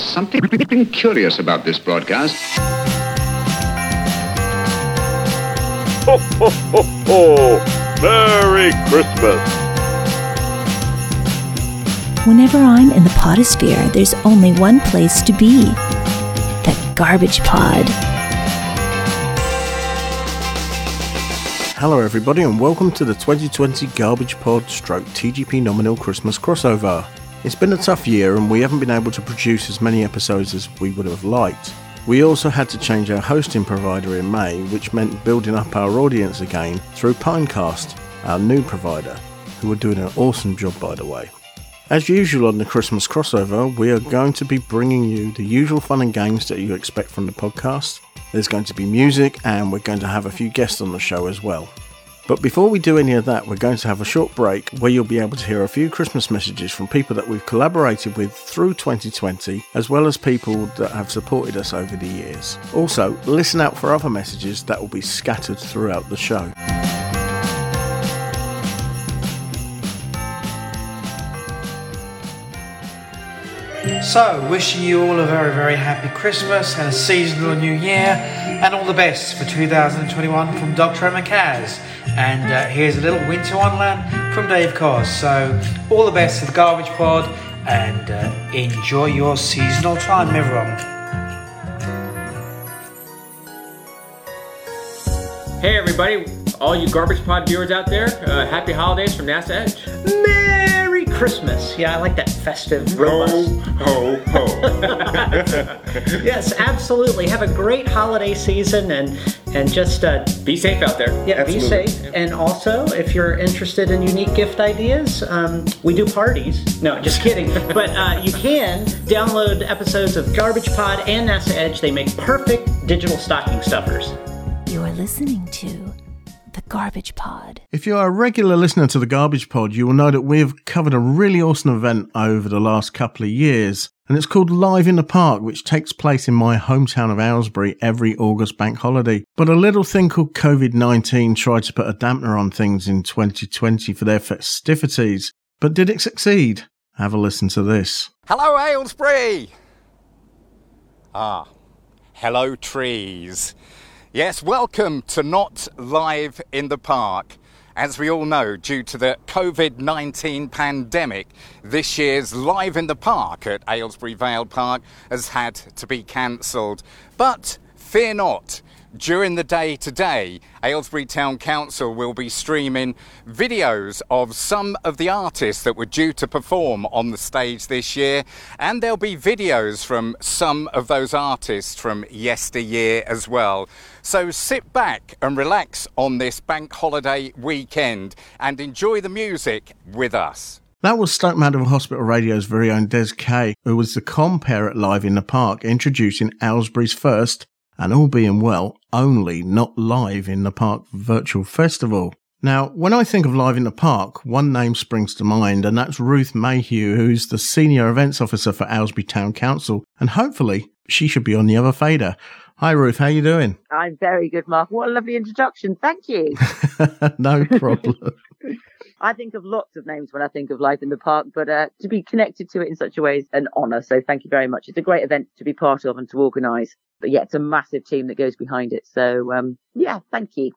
There's something curious about this broadcast. Ho, ho, ho, ho! Merry Christmas! Whenever I'm in the podosphere, there's only one place to be the garbage pod. Hello, everybody, and welcome to the 2020 Garbage Pod Stroke TGP Nominal Christmas crossover. It's been a tough year, and we haven't been able to produce as many episodes as we would have liked. We also had to change our hosting provider in May, which meant building up our audience again through Pinecast, our new provider, who are doing an awesome job, by the way. As usual on the Christmas crossover, we are going to be bringing you the usual fun and games that you expect from the podcast. There's going to be music, and we're going to have a few guests on the show as well. But before we do any of that, we're going to have a short break where you'll be able to hear a few Christmas messages from people that we've collaborated with through 2020, as well as people that have supported us over the years. Also, listen out for other messages that will be scattered throughout the show. So, wishing you all a very, very happy Christmas and a seasonal new year, and all the best for 2021 from Dr. Emma Kaz. And uh, here's a little winter wonderland from Dave Cos. So, all the best to the Garbage Pod, and uh, enjoy your seasonal time, everyone. Hey everybody, all you Garbage Pod viewers out there, uh, happy holidays from NASA Edge. Merry Christmas. Yeah, I like that festive, robust. Ho, ho. Yes, absolutely. Have a great holiday season and and just uh, Be safe out there. yeah, be Absolutely. safe. And also, if you're interested in unique gift ideas, um, we do parties. No, just kidding. but uh, you can download episodes of Garbage Pod and NASA Edge. They make perfect digital stocking stuffers. You're listening to the garbage pod. If you're a regular listener to the Garbage Pod, you will know that we've covered a really awesome event over the last couple of years, and it's called Live in the Park, which takes place in my hometown of Aylesbury every August bank holiday. But a little thing called COVID 19 tried to put a dampener on things in 2020 for their festivities. But did it succeed? Have a listen to this. Hello, Aylesbury! Ah, hello, trees. Yes, welcome to Not Live in the Park. As we all know, due to the COVID 19 pandemic, this year's Live in the Park at Aylesbury Vale Park has had to be cancelled. But fear not. During the day today, Aylesbury Town Council will be streaming videos of some of the artists that were due to perform on the stage this year, and there'll be videos from some of those artists from yesteryear as well. So sit back and relax on this bank holiday weekend and enjoy the music with us. That was Stoke Mandeville Hospital Radio's very own Des Kay, who was the compere at Live in the Park, introducing Aylesbury's first, and all being well, only not Live in the Park virtual festival. Now, when I think of Live in the Park, one name springs to mind, and that's Ruth Mayhew, who's the Senior Events Officer for Aylesbury Town Council, and hopefully she should be on the other fader. Hi Ruth, how you doing? I'm very good, Mark. What a lovely introduction. Thank you. no problem. I think of lots of names when I think of life in the park, but uh, to be connected to it in such a way is an honour. So thank you very much. It's a great event to be part of and to organise. But yeah, it's a massive team that goes behind it. So um, yeah, thank you.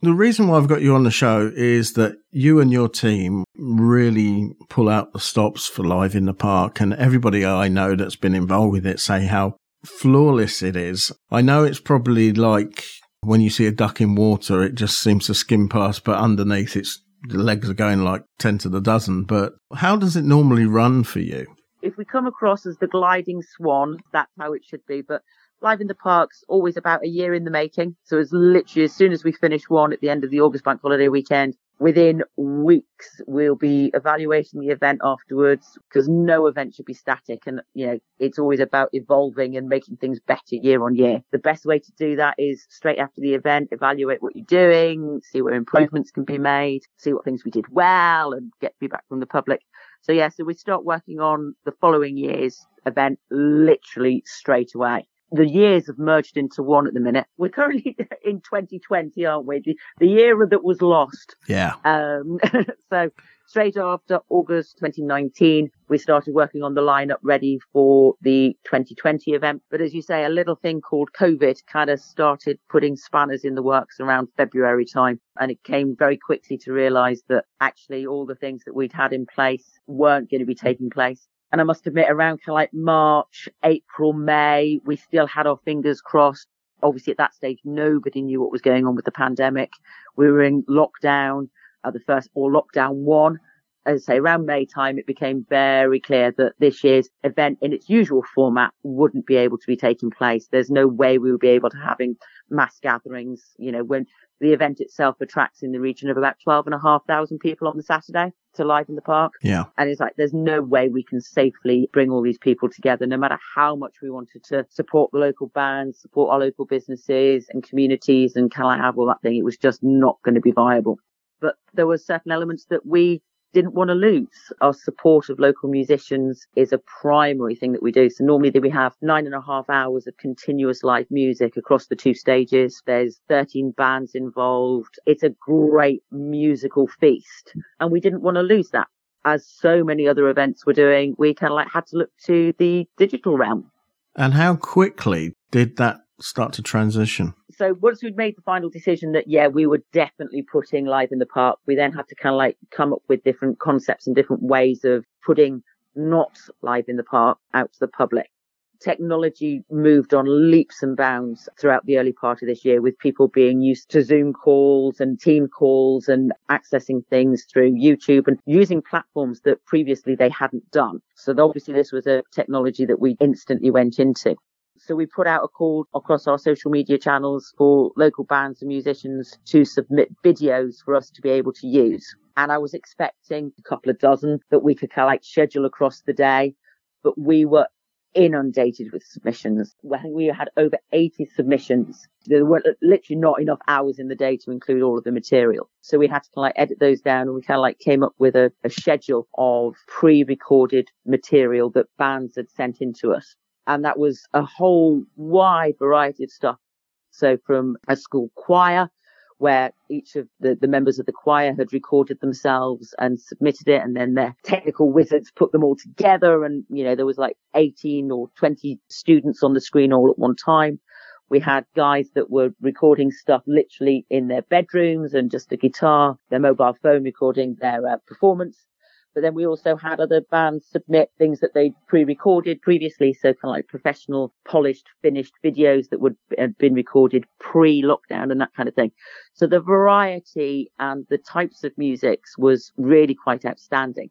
The reason why I've got you on the show is that you and your team really pull out the stops for Live in the Park, and everybody I know that's been involved with it say how flawless it is. I know it's probably like when you see a duck in water, it just seems to skim past, but underneath its legs are going like 10 to the dozen. But how does it normally run for you? If we come across as the gliding swan, that's how it should be. But Live in the Park's always about a year in the making. So it's literally as soon as we finish one at the end of the August bank holiday weekend, within weeks we'll be evaluating the event afterwards because no event should be static and you know it's always about evolving and making things better year on year. The best way to do that is straight after the event evaluate what you're doing see where improvements can be made see what things we did well and get feedback from the public. So yeah so we start working on the following year's event literally straight away the years have merged into one at the minute. We're currently in 2020, aren't we? The, the era that was lost. Yeah. Um, so straight after August 2019, we started working on the lineup ready for the 2020 event. But as you say, a little thing called COVID kind of started putting spanners in the works around February time. And it came very quickly to realize that actually all the things that we'd had in place weren't going to be taking place. And I must admit, around kind of like March, April, May, we still had our fingers crossed. Obviously, at that stage, nobody knew what was going on with the pandemic. We were in lockdown at the first, or lockdown one. As I say, around May time, it became very clear that this year's event in its usual format wouldn't be able to be taking place. There's no way we would be able to having mass gatherings. You know, when the event itself attracts in the region of about 12,500 people on the Saturday to live in the park. Yeah. And it's like, there's no way we can safely bring all these people together, no matter how much we wanted to support the local bands, support our local businesses and communities and can I have all that thing. It was just not going to be viable. But there were certain elements that we didn't want to lose. Our support of local musicians is a primary thing that we do. So normally we have nine and a half hours of continuous live music across the two stages. There's 13 bands involved. It's a great musical feast and we didn't want to lose that. As so many other events were doing, we kind of like had to look to the digital realm. And how quickly did that start to transition? So once we'd made the final decision that, yeah, we were definitely putting live in the park, we then had to kind of like come up with different concepts and different ways of putting not live in the park out to the public. Technology moved on leaps and bounds throughout the early part of this year with people being used to Zoom calls and team calls and accessing things through YouTube and using platforms that previously they hadn't done. So obviously this was a technology that we instantly went into. So we put out a call across our social media channels for local bands and musicians to submit videos for us to be able to use. And I was expecting a couple of dozen that we could kind of like schedule across the day, but we were inundated with submissions. We had over 80 submissions. There were literally not enough hours in the day to include all of the material. So we had to like edit those down and we kind of like came up with a, a schedule of pre-recorded material that bands had sent in to us and that was a whole wide variety of stuff. So from a school choir, where each of the, the members of the choir had recorded themselves and submitted it, and then their technical wizards put them all together. And, you know, there was like 18 or 20 students on the screen all at one time. We had guys that were recording stuff literally in their bedrooms and just a guitar, their mobile phone recording their uh, performance. But then we also had other bands submit things that they'd pre-recorded previously. So kind of like professional, polished, finished videos that would have been recorded pre-lockdown and that kind of thing. So the variety and the types of musics was really quite outstanding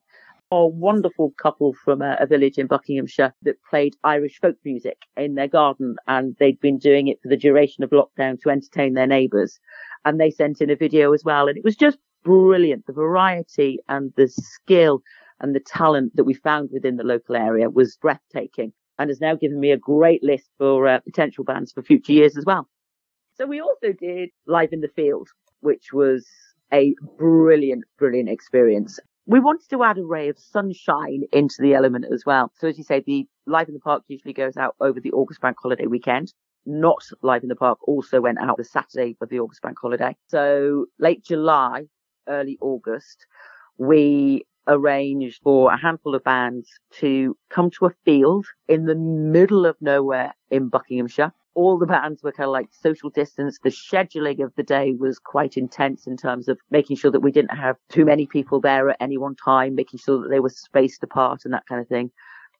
a wonderful couple from a, a, village in Buckinghamshire that played Irish folk music in their garden and they'd been doing it for the duration of lockdown to entertain their neighbours. And they sent in a video as well. And it was just brilliant. The variety and the skill and the talent that we found within the local area was breathtaking and has now given me a great list for uh, potential bands for future years as well. So we also did Live in the Field, which was a brilliant, brilliant experience. We wanted to add a ray of sunshine into the element as well. So as you say, the Live in the Park usually goes out over the August bank holiday weekend. Not Live in the Park also went out the Saturday of the August bank holiday. So late July, early August, we arranged for a handful of bands to come to a field in the middle of nowhere in Buckinghamshire. All the bands were kind of like social distance. The scheduling of the day was quite intense in terms of making sure that we didn't have too many people there at any one time, making sure that they were spaced apart and that kind of thing.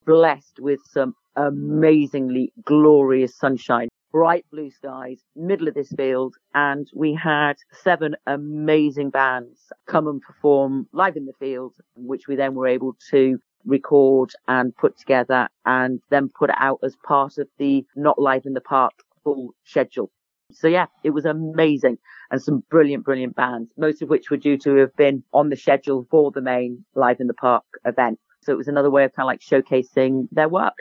Blessed with some amazingly glorious sunshine bright blue skies, middle of this field, and we had seven amazing bands come and perform live in the field, which we then were able to record and put together and then put out as part of the Not Live in the Park full schedule. So yeah, it was amazing and some brilliant, brilliant bands, most of which were due to have been on the schedule for the main Live in the Park event. So it was another way of kind of like showcasing their work.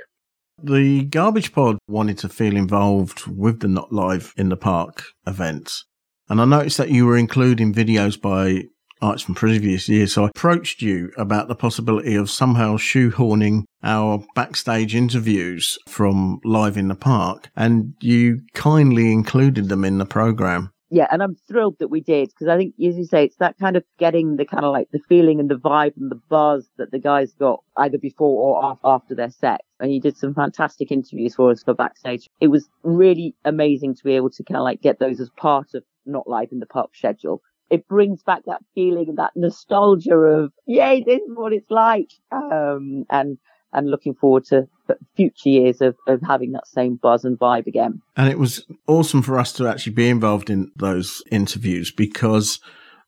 The Garbage Pod wanted to feel involved with the Not Live in the Park events. And I noticed that you were including videos by artists from previous years. So I approached you about the possibility of somehow shoehorning our backstage interviews from Live in the Park. And you kindly included them in the program. Yeah, and I'm thrilled that we did because I think, as you say, it's that kind of getting the kind of like the feeling and the vibe and the buzz that the guys got either before or after their set. And you did some fantastic interviews for us for backstage. It was really amazing to be able to kind of like get those as part of not live in the park schedule. It brings back that feeling and that nostalgia of, yay, this is what it's like. Um, and and looking forward to future years of, of having that same buzz and vibe again. And it was awesome for us to actually be involved in those interviews because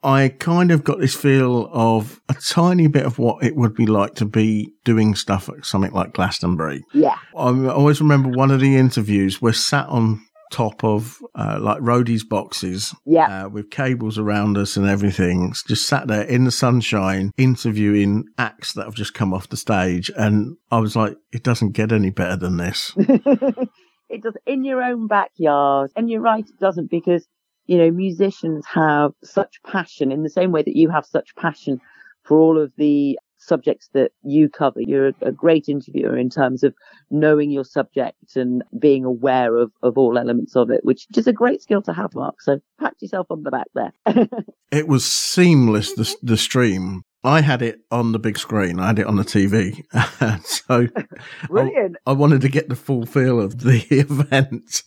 I kind of got this feel of a tiny bit of what it would be like to be doing stuff at something like Glastonbury. Yeah. I always remember one of the interviews we're sat on top of uh, like roadies boxes yeah. uh, with cables around us and everything just sat there in the sunshine interviewing acts that have just come off the stage. And i was like it doesn't get any better than this. It does in your own backyard. And you're right it doesn't because you know musicians have such passion in the same way that you have such passion for all of the subjects that you cover. You're a, great interviewer in terms of knowing your subject and being aware of, of all elements of it, which is a great skill to have, Mark. So pat yourself on the back there. it was seamless, the, the stream. I had it on the big screen. I had it on the TV. so Brilliant. I, I, wanted to get the full feel of the event.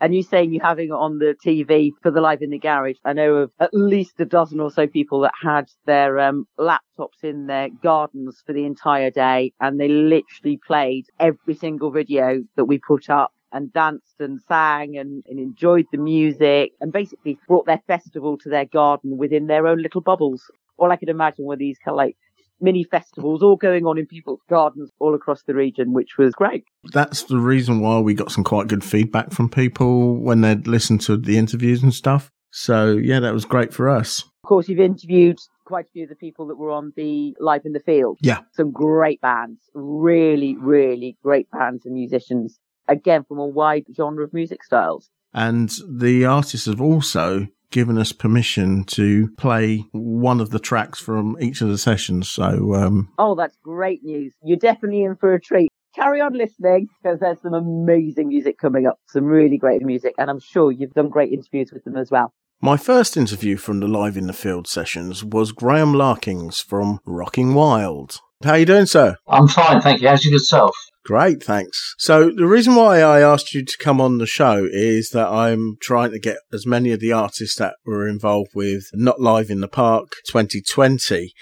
And you saying you having it on the TV for the live in the garage. I know of at least a dozen or so people that had their um, laptops in their gardens for the entire day and they literally played every single video that we put up and danced and sang and, and, enjoyed the music and basically brought their festival to their garden within their own little bubbles all I could imagine were these kind of like mini festivals all going on in people's gardens all across the region, which was great. That's the reason why we got some quite good feedback from people when they'd listened to the interviews and stuff. So yeah, that was great for us. Of course, you've interviewed quite a few of the people that were on the Live in the Field. Yeah. Some great bands, really, really great bands and musicians. Again, from a wide genre of music styles. And the artists have also given us permission to play one of the tracks from each of the sessions. So, um, oh, that's great news. You're definitely in for a treat. Carry on listening because there's some amazing music coming up, some really great music, and I'm sure you've done great interviews with them as well. My first interview from the Live in the Field sessions was Graham Larkins from Rocking Wild. How are you doing, sir? I'm fine, thank you. How's your yourself? Great, thanks. So the reason why I asked you to come on the show is that I'm trying to get as many of the artists that were involved with Not Live in the Park 2020.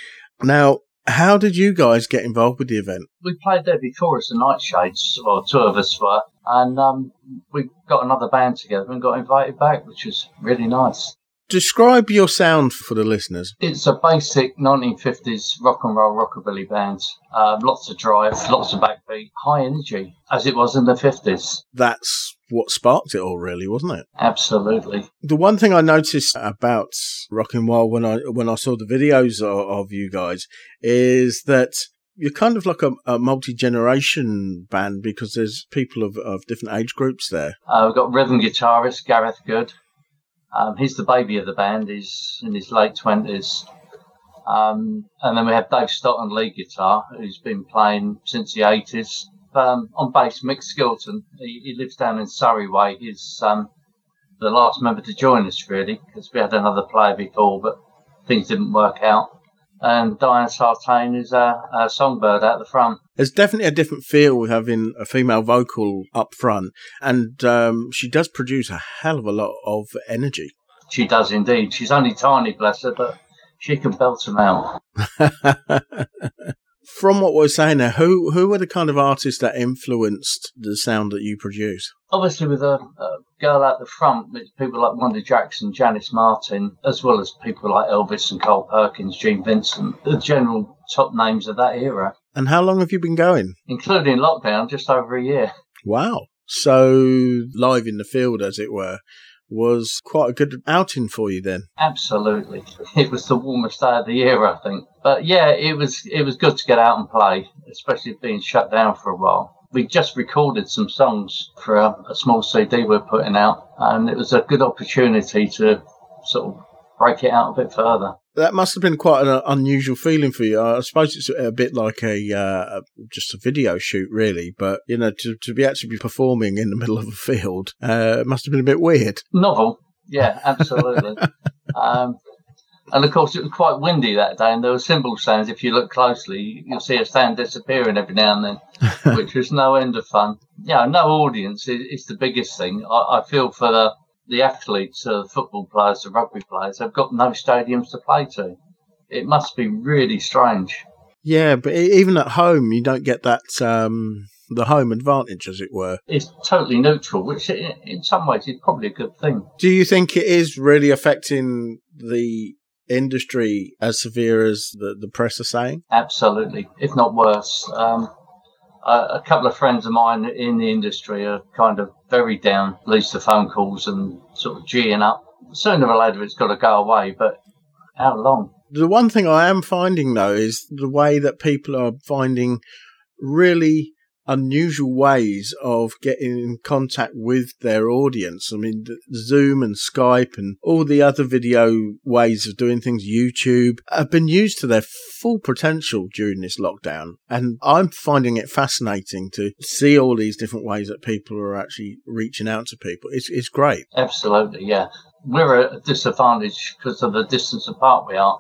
Now, how did you guys get involved with the event? We played there before as the Nightshades, or two of us were, and um, we got another band together and got invited back, which was really nice. Describe your sound for the listeners. It's a basic 1950s rock and roll rockabilly band. Uh, lots of drive, lots of backbeat, high energy, as it was in the 50s. That's what sparked it all, really, wasn't it? Absolutely. The one thing I noticed about Rockin' Wild when I when I saw the videos of, of you guys is that you're kind of like a, a multi generation band because there's people of, of different age groups there. Uh, we've got rhythm guitarist Gareth Good, um, he's the baby of the band. He's in his late twenties. Um, and then we have Dave Stott on lead guitar, who's been playing since the eighties. Um, on bass, Mick Skilton. He, he, lives down in Surrey Way. He's um, the last member to join us, really, because we had another player before, but things didn't work out and Diane Sartain is a, a, songbird at the front. There's definitely a different feel with having a female vocal up front, and um, she does produce a hell of a lot of energy. She does indeed. She's only tiny, bless her, but she can belt them out. From what we're saying there, who who were the kind of artists that influenced the sound that you produce? Obviously, with a, a girl at the front, it's people like Wanda Jackson, Janis Martin, as well as people like Elvis and Carl Perkins, Gene Vincent, the general top names of that era. And how long have you been going? Including lockdown, just over a year. Wow. So live in the field, as it were was quite a good outing for you then. Absolutely. It was the warmest day of the year, I think. But yeah, it was it was good to get out and play, especially being shut down for a while. We just recorded some songs for a, a small CD we're putting out, and it was a good opportunity to sort of break it out a bit further that must have been quite an unusual feeling for you. I suppose it's a bit like a uh, just a video shoot, really. But you know, to to be actually be performing in the middle of a field uh, must have been a bit weird. Novel. Yeah, absolutely. um, and of course, it was quite windy that day, and there were cymbal sounds. If you look closely, you'll see a sound disappearing every now and then, which was no end of fun. Yeah, no audience is, is the biggest thing. I, I feel for the the athletes, uh, the football players, the rugby players. They've got no stadiums to play to. It must be really strange. Yeah, but even at home, you don't get that um, the home advantage, as it were. It's totally neutral, which in some ways is probably a good thing. Do you think it is really affecting the industry as severe as the, the press are saying? Absolutely, if not worse. Um, a, couple of friends of mine in the industry are kind of very down, least the phone calls and sort of geeing up. Sooner or later, it's got to go away, but how long? The one thing I am finding though is the way that people are finding really unusual ways of getting in contact with their audience. I mean, Zoom and Skype and all the other video ways of doing things, YouTube, have been used to their full potential during this lockdown. And I'm finding it fascinating to see all these different ways that people are actually reaching out to people. It's, it's great. Absolutely, yeah. We're at a disadvantage because of the distance apart we are,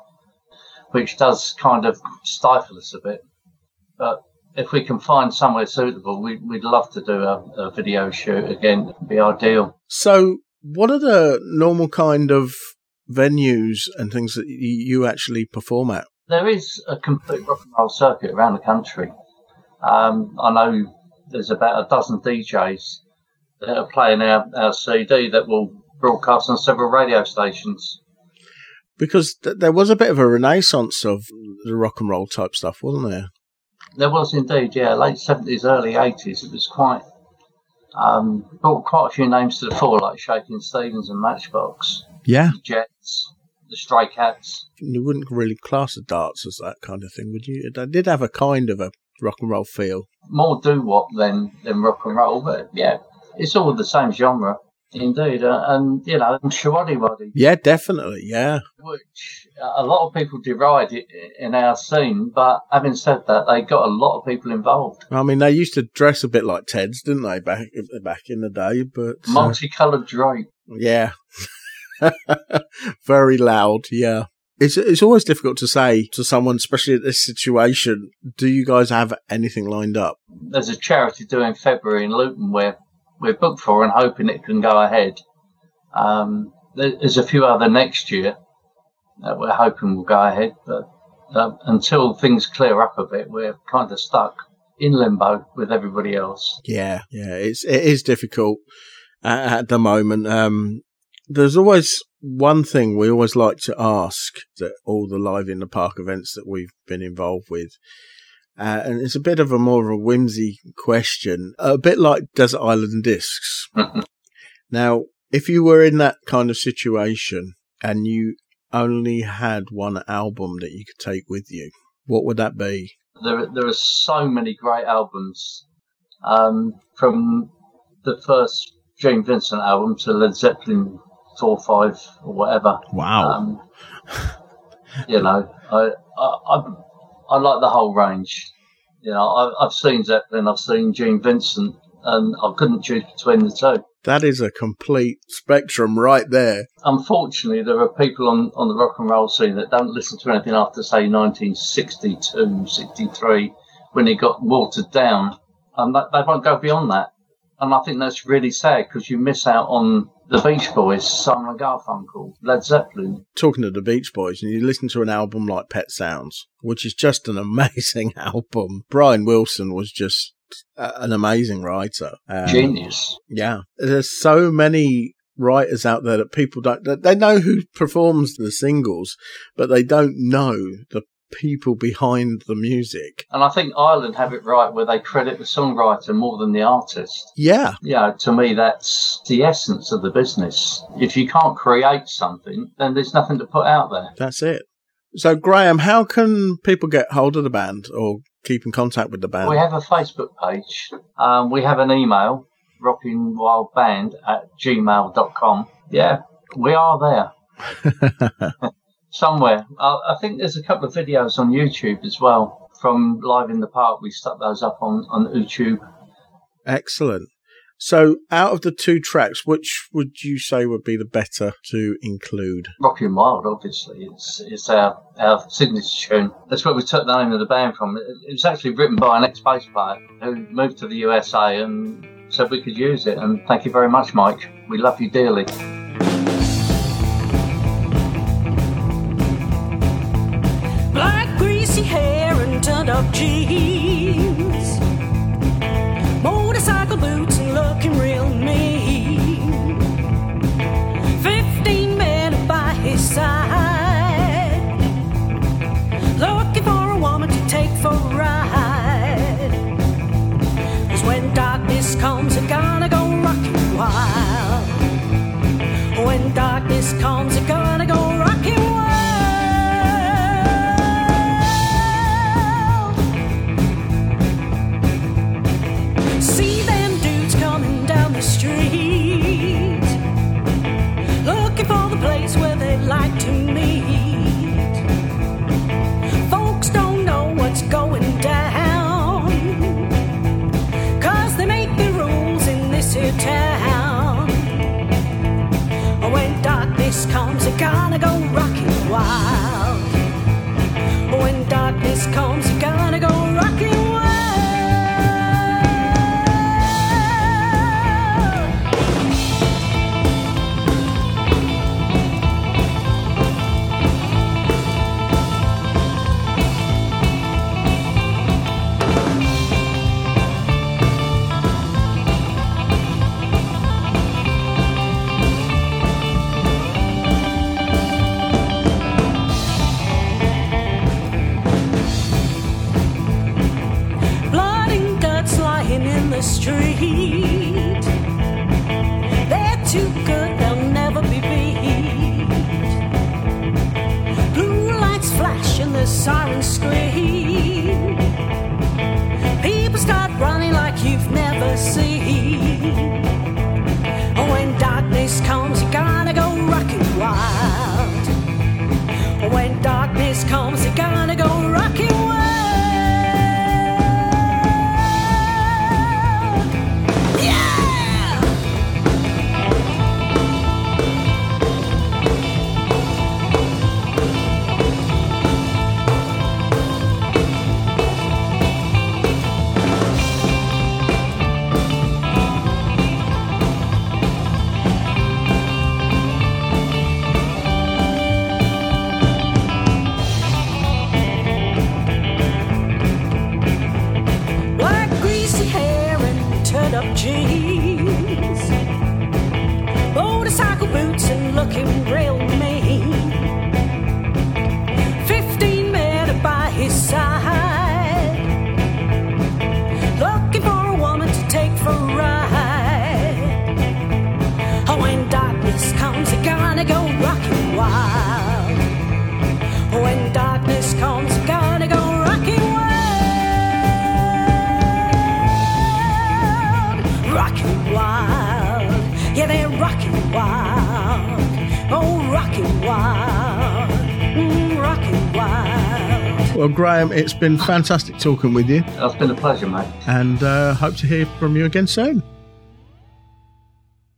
which does kind of stifle us a bit. But if we can find somewhere suitable, we, we'd love to do a, a video shoot again. It'd be ideal. So, what are the normal kind of venues and things that y- you actually perform at? There is a complete rock and roll circuit around the country. Um, I know there's about a dozen DJs that are playing our, our CD that will broadcast on several radio stations. Because th- there was a bit of a renaissance of the rock and roll type stuff, wasn't there? There was indeed, yeah, late 70s, early 80s. It was quite, um, brought quite a few names to the fore, like Shakin' Stevens and Matchbox, Yeah. the Jets, the Stray Cats. You wouldn't really class the darts as that kind of thing, would you? They did have a kind of a rock and roll feel. More doo wop than, than rock and roll, but yeah, it's all the same genre, indeed. Uh, and, you know, and Shawaddy Yeah, definitely. Yeah. which a lot of people deride it in our scene, but having said that, they got a lot of people involved. I mean, they used to dress a bit like Teds, didn't they, back back in the day? But uh, Multicoloured drape. Yeah. Very loud, yeah. It's it's always difficult to say to someone, especially at this situation, do you guys have anything lined up? there's a charity doing February in Luton where we're booked for and hoping it can go ahead. Um, there's a few other next year that we're hoping will go ahead, but uh, until things clear up a bit, we're kind of stuck in limbo with everybody else. Yeah, yeah, it's it is difficult at, at the moment. Um, there's always one thing we always like to ask that all the live in the park events that we've been involved with. Uh, and it's a bit of a more of a whimsy question, a bit like Desert Island Discs. now, if you were in that kind of situation and you only had one album that you could take with you, what would that be? There, there are so many great albums, um, from the first Gene Vincent album to Led Zeppelin four, five, or whatever. Wow. Um, you know, I, I, I, I like the whole range. You know, I, I've seen Zeppelin, I've seen Gene Vincent, and I couldn't choose between the two. That is a complete spectrum right there. Unfortunately, there are people on, on the rock and roll scene that don't listen to anything after, say, 1962, 63, when it got watered down, and that, they won't go beyond that. And I think that's really sad because you miss out on the Beach Boys, Simon Garfunkel, Led Zeppelin. Talking to the Beach Boys, and you listen to an album like Pet Sounds, which is just an amazing album. Brian Wilson was just an amazing writer. Um, Genius. Yeah. There's so many writers out there that people don't, they know who performs the singles, but they don't know the people behind the music. And I think Ireland have it right where they credit the songwriter more than the artist. Yeah. Yeah, to me, that's the essence of the business. If you can't create something, then there's nothing to put out there. That's it. So, Graham, how can people get hold of the band or keep in contact with the band? We have a Facebook page. Um, we have an email, rockingwildband at gmail.com. Yeah, we are there. Somewhere. I, I think there's a couple of videos on YouTube as well from Live in the Park. We stuck those up on, on YouTube. Excellent. So, out of the two tracks, which would you say would be the better to include? Rockin' Wild, obviously. It's it's our, our signature tune. That's where we took the name of the band from. It, it was actually written by an ex bass player who moved to the USA and said we could use it. And thank you very much, Mike. We love you dearly. Jeans. Motorcycle boots and looking real mean. Fifteen men by his side. Looking for a woman to take for a ride. Cause when darkness comes, you're gonna go rockin' wild. When darkness comes, you're gonna go comes, They're too good, they'll never be beat. Blue lights flash and the sirens scream. People start running like you've never seen. When darkness comes, you gotta go rockin' wild. When darkness comes, you gotta go rockin' wild. And Well, Graham, it's been fantastic talking with you, It's been a pleasure, mate. and uh, hope to hear from you again soon.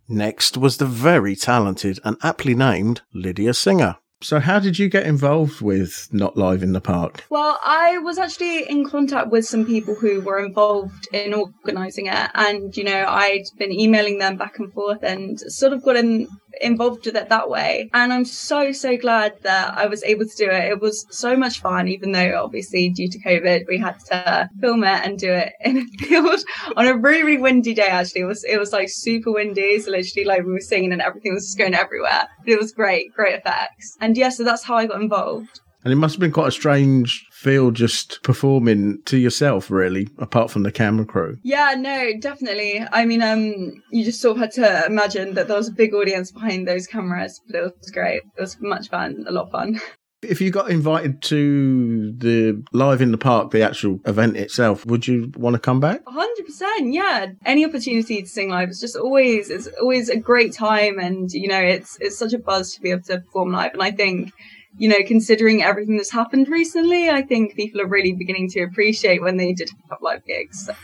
Next was the very talented and aptly named Lydia Singer. So, how did you get involved with Not Live in the Park? Well, I was actually in contact with some people who were involved in organising it, and you know, I'd been emailing them back and forth and sort of got in, involved with it that way. And I'm so, so glad that I was able to do it. It was so much fun, even though obviously due to COVID, we had to film it and do it in a field on a really, really windy day. Actually, it was it was like super windy, so literally like we were singing and everything was just going everywhere. But it was great, great effects. And yeah, so that's how I got involved. And it must have been quite a strange feel just performing to yourself, really, apart from the camera crew. Yeah, no, definitely. I mean, um, you just sort of had to imagine that there was a big audience behind those cameras, but it was great. It was much fun, a lot of fun. If you got invited to the Live in the Park, the actual event itself, would you want to come back? hundred percent, yeah. Any opportunity to sing live is just always it's always a great time, and you know it's it's such a buzz to be able to perform live. And I think you know, considering everything that's happened recently, I think people are really beginning to appreciate when they did have live gigs. So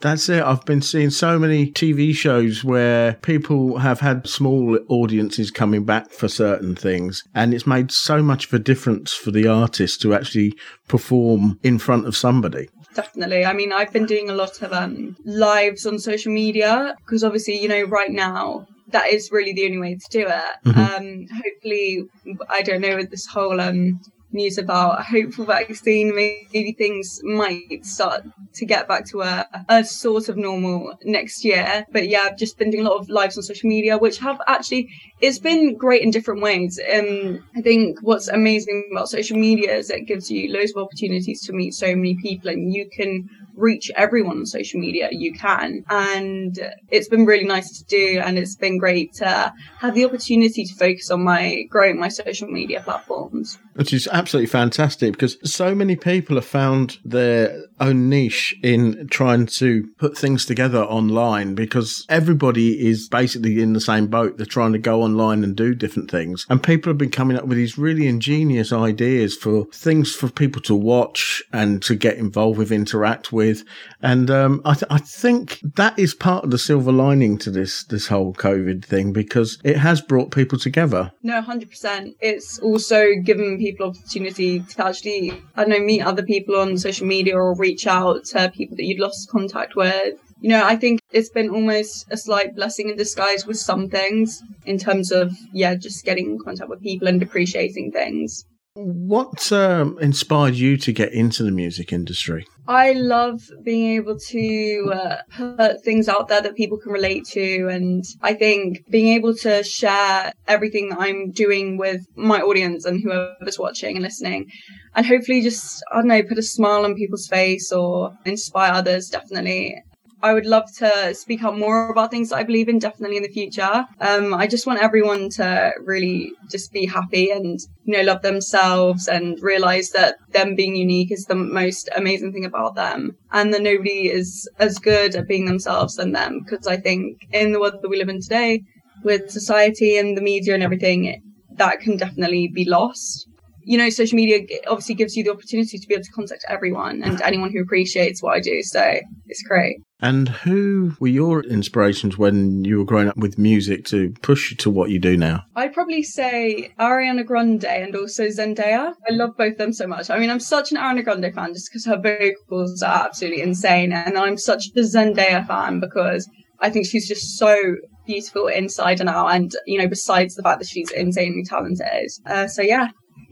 That's it. I've been seeing so many TV shows where people have had small audiences coming back for certain things, and it's made so much of a difference for the artist to actually perform in front of somebody. Definitely. I mean, I've been doing a lot of um, lives on social media because obviously, you know, right now that is really the only way to do it. Mhm. Um, hopefully, I don't know, with this whole um, news about a hopeful vaccine, maybe things might start to get back to a, a sort of normal next year. But yeah, I've just been doing a lot of lives on social media, which have actually, it's been great in different ways. Um, I think what's amazing about social media is it gives you loads of opportunities to meet so many people and you can reach everyone on social media you can and it's been really nice to do and it's been great to have the opportunity to focus on my growing my social media platforms Which is absolutely fantastic because so many people have found their own niche in trying to put things together online because everybody is basically in the same boat. They're trying to go online and do different things. And people have been coming up with these really ingenious ideas for things for people to watch and to get involved with, interact with. And um, I, th- I think that is part of the silver lining to this, this whole COVID thing because it has brought people together. no 100% it's also given people opportunity to actually i don't know meet other people on social media or reach out to people that you'd lost contact with you know i think it's been almost a slight blessing in disguise with some things in terms of yeah just getting in contact with people and appreciating things What um, inspired you to get into the music industry? I love being able to uh, put things out there that people can relate to. And I think being able to share everything that I'm doing with my audience and whoever's watching and listening, and hopefully just, I don't know, put a smile on people's face or inspire others, definitely. I would love to speak out more about things that I believe in definitely in the future. Um, I just want everyone to really just be happy and, you know, love themselves and realize that them being unique is the most amazing thing about them and that nobody is as good at being themselves than them. Because I think in the world that we live in today with society and the media and everything, that can definitely be lost. You know, social media obviously gives you the opportunity to be able to contact everyone and anyone who appreciates what I do. So it's great. And who were your inspirations when you were growing up with music to push you to what you do now? I'd probably say Ariana Grande and also Zendaya. I love both of them so much. I mean, I'm such an Ariana Grande fan just because her vocals are absolutely insane. And I'm such a Zendaya fan because I think she's just so beautiful inside and out. And, you know, besides the fact that she's insanely talented. Uh, so, yeah.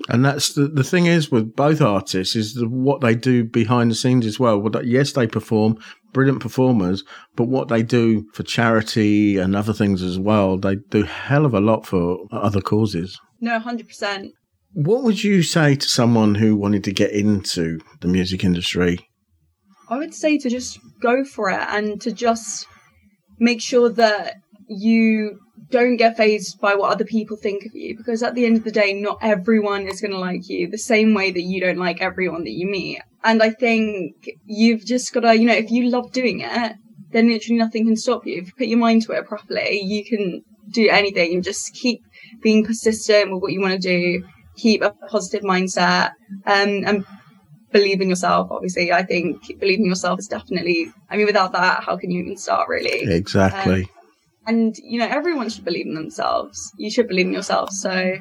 And that's the, the thing is with both artists is the, what they do behind the scenes as well. They- yes, they perform, brilliant performers, but what they do for charity and other things as well, they do hell of a lot for other causes. No, 100%. What would you say to someone who wanted to get into the music industry? I would say to just go for it and to just make sure that you don't get phased by what other people think of you because at the end of the day, not everyone is going to like you the same way that you don't like everyone that you meet. And I think you've just got to, you know, if you love doing it, then literally nothing can stop you. If you put your mind to it properly, you can do anything and just keep being persistent with what you want to do, keep a positive mindset, um, and believe in yourself. Obviously, I think believing in yourself is definitely, I mean, without that, how can you even start really? Exactly. Um, and, you know, everyone should believe in themselves. You should believe in yourself. So,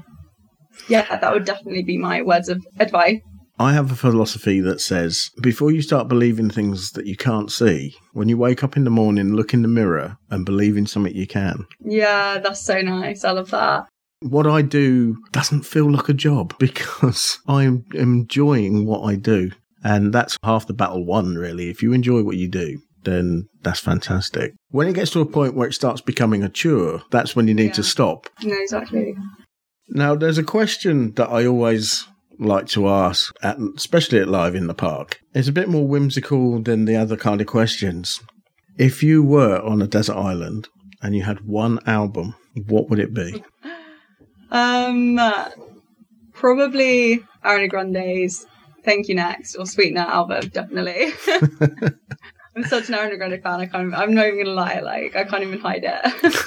yeah, that would definitely be my words of advice. I have a philosophy that says before you start believing things that you can't see, when you wake up in the morning, look in the mirror and believe in something you can. Yeah, that's so nice. I love that. What I do doesn't feel like a job because I'm enjoying what I do. And that's half the battle won, really. If you enjoy what you do, then that's fantastic. When it gets to a point where it starts becoming a chore, that's when you need to stop. No, exactly. Now, there's a question that I always like to ask, at, especially at Live in the Park. It's a bit more whimsical than the other kind of questions. If you were on a desert island and you had one album, what would it be? Um, probably Ariana Grande's "Thank You Next" or "Sweetener" album, definitely. I'm such an Grande fan. I can't. I'm not even gonna lie. Like I can't even hide it.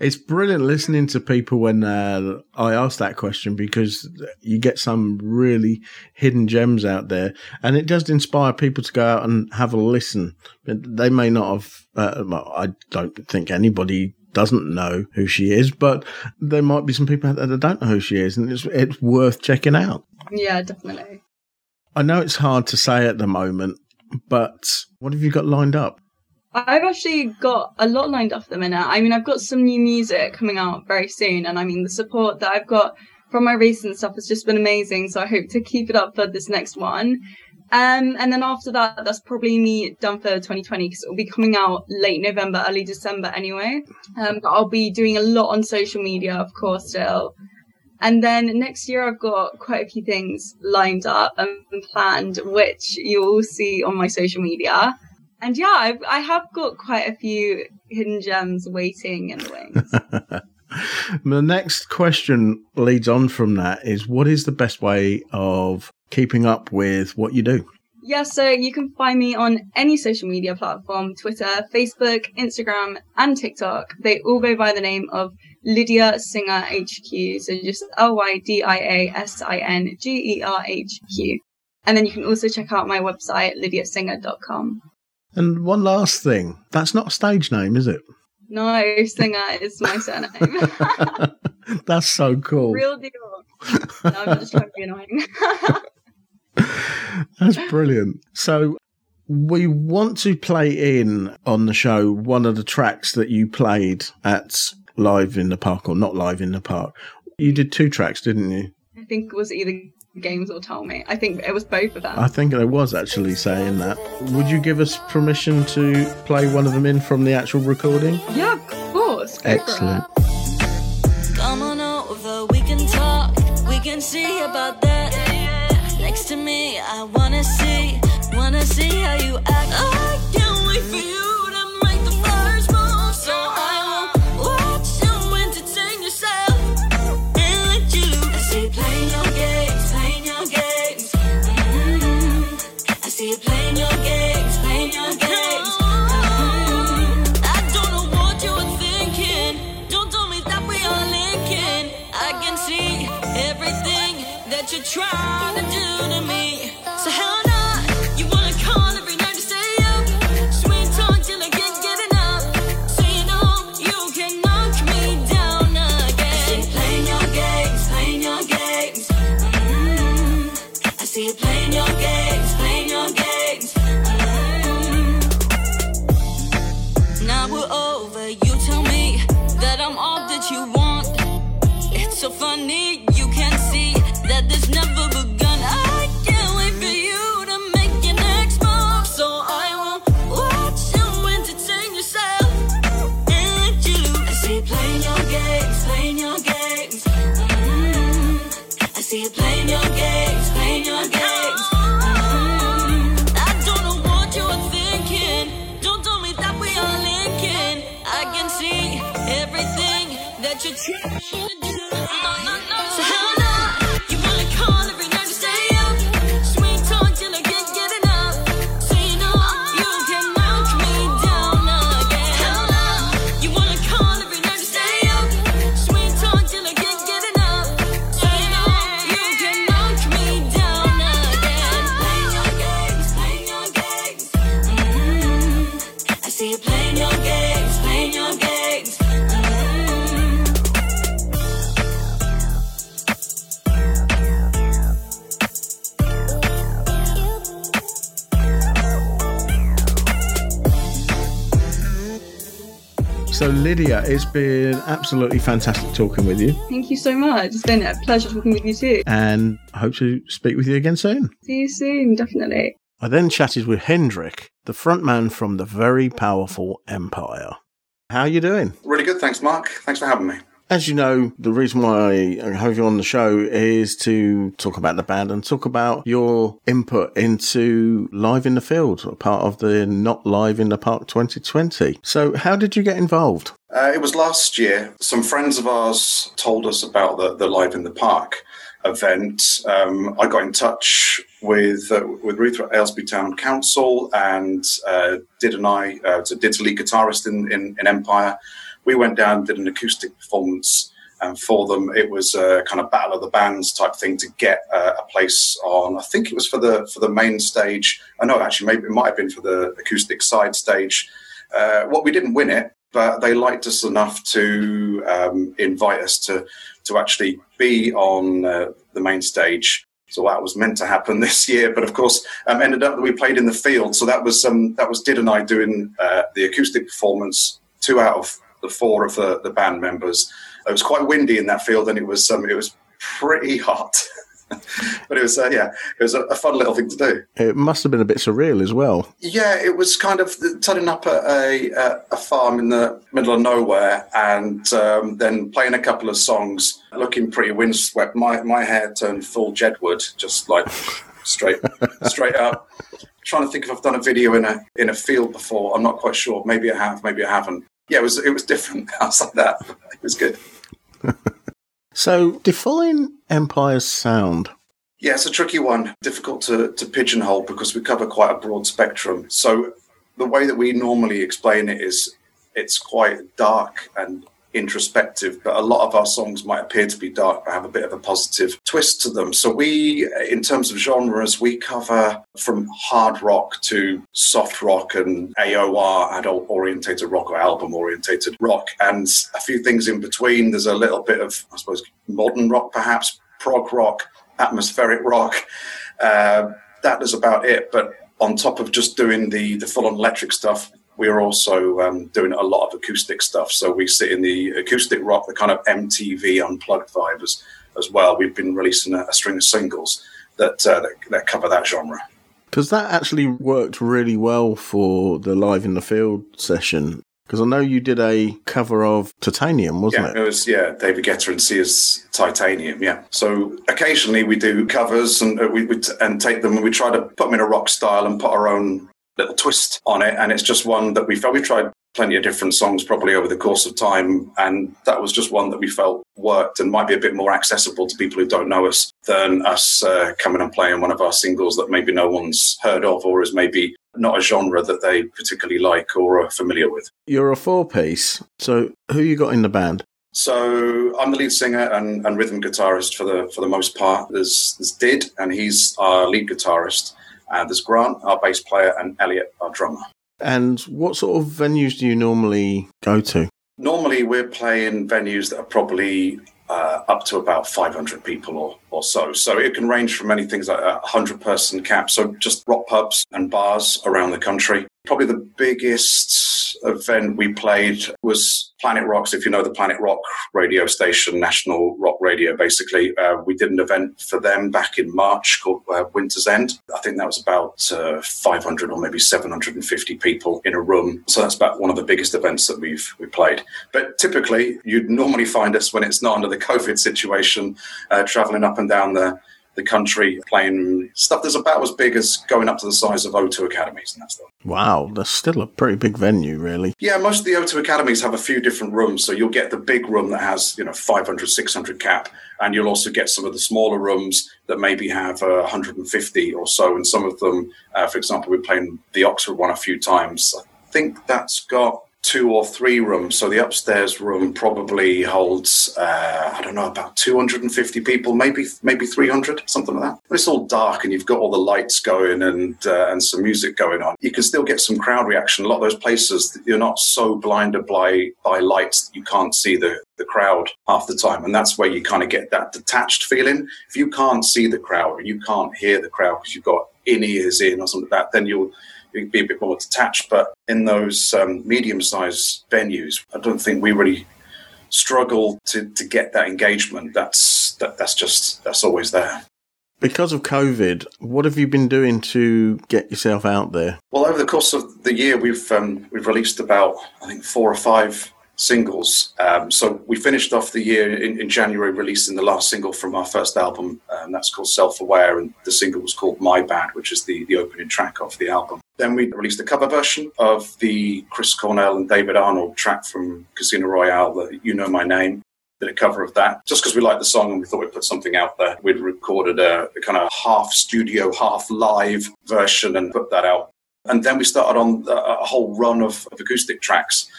It's brilliant listening to people when uh, I ask that question because you get some really hidden gems out there, and it does inspire people to go out and have a listen. They may not have. Uh, I don't think anybody doesn't know who she is, but there might be some people out there that don't know who she is, and it's it's worth checking out. yeah, definitely. I know it's hard to say at the moment, but what have you got lined up? I've actually got a lot lined up at the minute. I mean, I've got some new music coming out very soon, and I mean, the support that I've got from my recent stuff has just been amazing. So I hope to keep it up for this next one. Um, and then after that, that's probably me done for 2020 because it will be coming out late November, early December anyway. Um, but I'll be doing a lot on social media, of course, still. And then next year, I've got quite a few things lined up and planned, which you will see on my social media. And yeah, I've, I have got quite a few hidden gems waiting in the wings. The next question leads on from that is what is the best way of keeping up with what you do? Yeah, so you can find me on any social media platform Twitter, Facebook, Instagram, and TikTok. They all go by the name of Lydia Singer HQ. So just L Y D I A S I N G E R H Q. And then you can also check out my website, lydiasinger.com. And one last thing that's not a stage name, is it? No, Singer is my surname. That's so cool. Real deal. No, I'm just trying to be annoying. That's brilliant. So we want to play in on the show one of the tracks that you played at Live in the Park or not Live in the Park. You did two tracks, didn't you? I think it was either Games or Tell Me. I think it was both of them. I think I was actually saying that. Would you give us permission to play one of them in from the actual recording? Yeah, of course. Go. Excellent. Come on over, we can talk, we can see about that. Next to me, I wanna see, wanna see how you act. Oh, I can't wait for you over, you tell me that I'm all that you want. It's so funny, you can't see that this never begun. I can't wait for you to make your next move. So I will watch you entertain yourself and let you lose. I see you playing your games, playing your games. Mm. I see you playing your games, playing your games. That you're trying Lydia, it's been absolutely fantastic talking with you, Thank you so much. It's been a pleasure talking with you too. and I hope to speak with you again soon. See you soon, definitely. I then chatted with Hendrik, the frontman from the very powerful Empyre. How are you doing? Really good, thanks, Mark. Thanks for having me. As you know, the reason why I have you on the show is to talk about the band and talk about your input into Live in the Field, a part of the Not Live in the Park 2020. So, how did you get involved? Uh, it was last year. Some friends of ours told us about the, the Live in the Park. event, um, I got in touch with uh, with Ruth at Aylesbury Town Council and uh, Did and I, uh, so Did's lead guitarist in, in, in Empyre. We went down did an acoustic performance and for them, it was a kind of battle of the bands type thing to get uh, a place on. I think it was for the for the main stage. I know actually maybe it might have been for the acoustic side stage. Uh, what we didn't win it, but they liked us enough to um, invite us to to actually be on uh, the main stage. So that was meant to happen this year, but of course, um, ended up that we played in the field. So that was um, that was Did and I doing uh, the acoustic performance. Two out of the four of the, the band members. It was quite windy in that field, and it was um, it was pretty hot. but it was uh, yeah, it was a, a, fun little thing to do. It must have been a bit surreal as well. Yeah, it was kind of turning up at a, a farm in the middle of nowhere, and um, then playing a couple of songs, looking pretty windswept. My my hair turned full Jedward, just like straight straight up. trying to think if I've done a video in a in a field before. I'm not quite sure. Maybe I have. Maybe I haven't. Yeah, it was it was different outside that. It was good. so define Empyre's sound. Yeah, it's a tricky one. Difficult to, to pigeonhole because we cover quite a broad spectrum. So the way that we normally explain it is it's quite dark and introspective, but a lot of our songs might appear to be dark but have a bit of a positive twist to them. So we, in terms of genres, we cover from hard rock to soft rock and AOR, adult orientated rock or album orientated rock, and a few things in between. There's a little bit of, I suppose, modern rock, perhaps prog rock, atmospheric rock. Uh, that is about it. But on top of just doing the the full on electric stuff, we're also um, doing a lot of acoustic stuff. So we sit in the acoustic rock, the kind of MTV unplugged vibe as, as well. We've been releasing a, a string of singles that, uh, that, that cover that genre. Because that actually worked really well for the live in the field session. Because I know you did a cover of Titanium, wasn't yeah, it? it was yeah, David Guetta and Sia's Titanium. Yeah. So occasionally we do covers and uh, we, we t- and take them and we try to put them in a rock style and put our own little twist on it. And it's just one that we felt we tried plenty of different songs probably over the course of time. And that was just one that we felt worked and might be a bit more accessible to people who don't know us than us uh, coming and playing one of our singles that maybe no one's heard of or is maybe not a genre that they particularly like or are familiar with. You're a four piece. So who you got in the band? So I'm the lead singer and, and rhythm guitarist for the for the most part. There's, there's Did, and he's our lead guitarist. Uh, there's Grant, our bass player, and Elliot, our drummer. And what sort of venues do you normally go to? Normally, we're playing venues that are probably uh, up to about 500 people or, or so. So it can range from many things like a 100 person cap, so just rock pubs and bars around the country. Probably the biggest event we played was Planet Rocks. If you know the Planet Rock radio station, national rock radio, basically, uh, we did an event for them back in March called uh, Winter's End. I think that was about uh, 500 or maybe 750 people in a room. So that's about one of the biggest events that we've we played. But typically, you'd normally find us when it's not under the COVID situation, uh, traveling up and down the the country playing stuff that's about as big as going up to the size of O2 academies and that stuff. Wow, that's still a pretty big venue, really. Yeah, most of the O2 academies have a few different rooms. So you'll get the big room that has, you know, 500, 600 cap. And you'll also get some of the smaller rooms that maybe have uh, 150 or so. And some of them, uh, for example, we're playing the Oxford one a few times. I think that's got two or three rooms. So the upstairs room probably holds, uh, I don't know, about 250 people, maybe maybe 300, something like that. But it's all dark and you've got all the lights going and uh, and some music going on. You can still get some crowd reaction. A lot of those places, you're not so blinded by by lights that you can't see the the crowd half the time. And that's where you kind of get that detached feeling. If you can't see the crowd or you can't hear the crowd because you've got in ears in or something like that, then you'll be a bit more detached. But in those um, medium-sized venues, I don't think we really struggle to, to get that engagement. That's that, that's just that's always there. Because of COVID, what have you been doing to get yourself out there? Well, over the course of the year, we've um, we've released about I think four or five singles. Um, so we finished off the year in, in, January releasing the last single from our first album, and um, that's called Self Aware, and the single was called My Bad, which is the, the opening track of the album. Then we released a cover version of the Chris Cornell and David Arnold track from Casino Royale, the You Know My Name. did a cover of that just because we liked the song and we thought we'd put something out there. We'd recorded a, a kind of half studio, half live version and put that out. And then we started on a, whole run of, of acoustic tracks.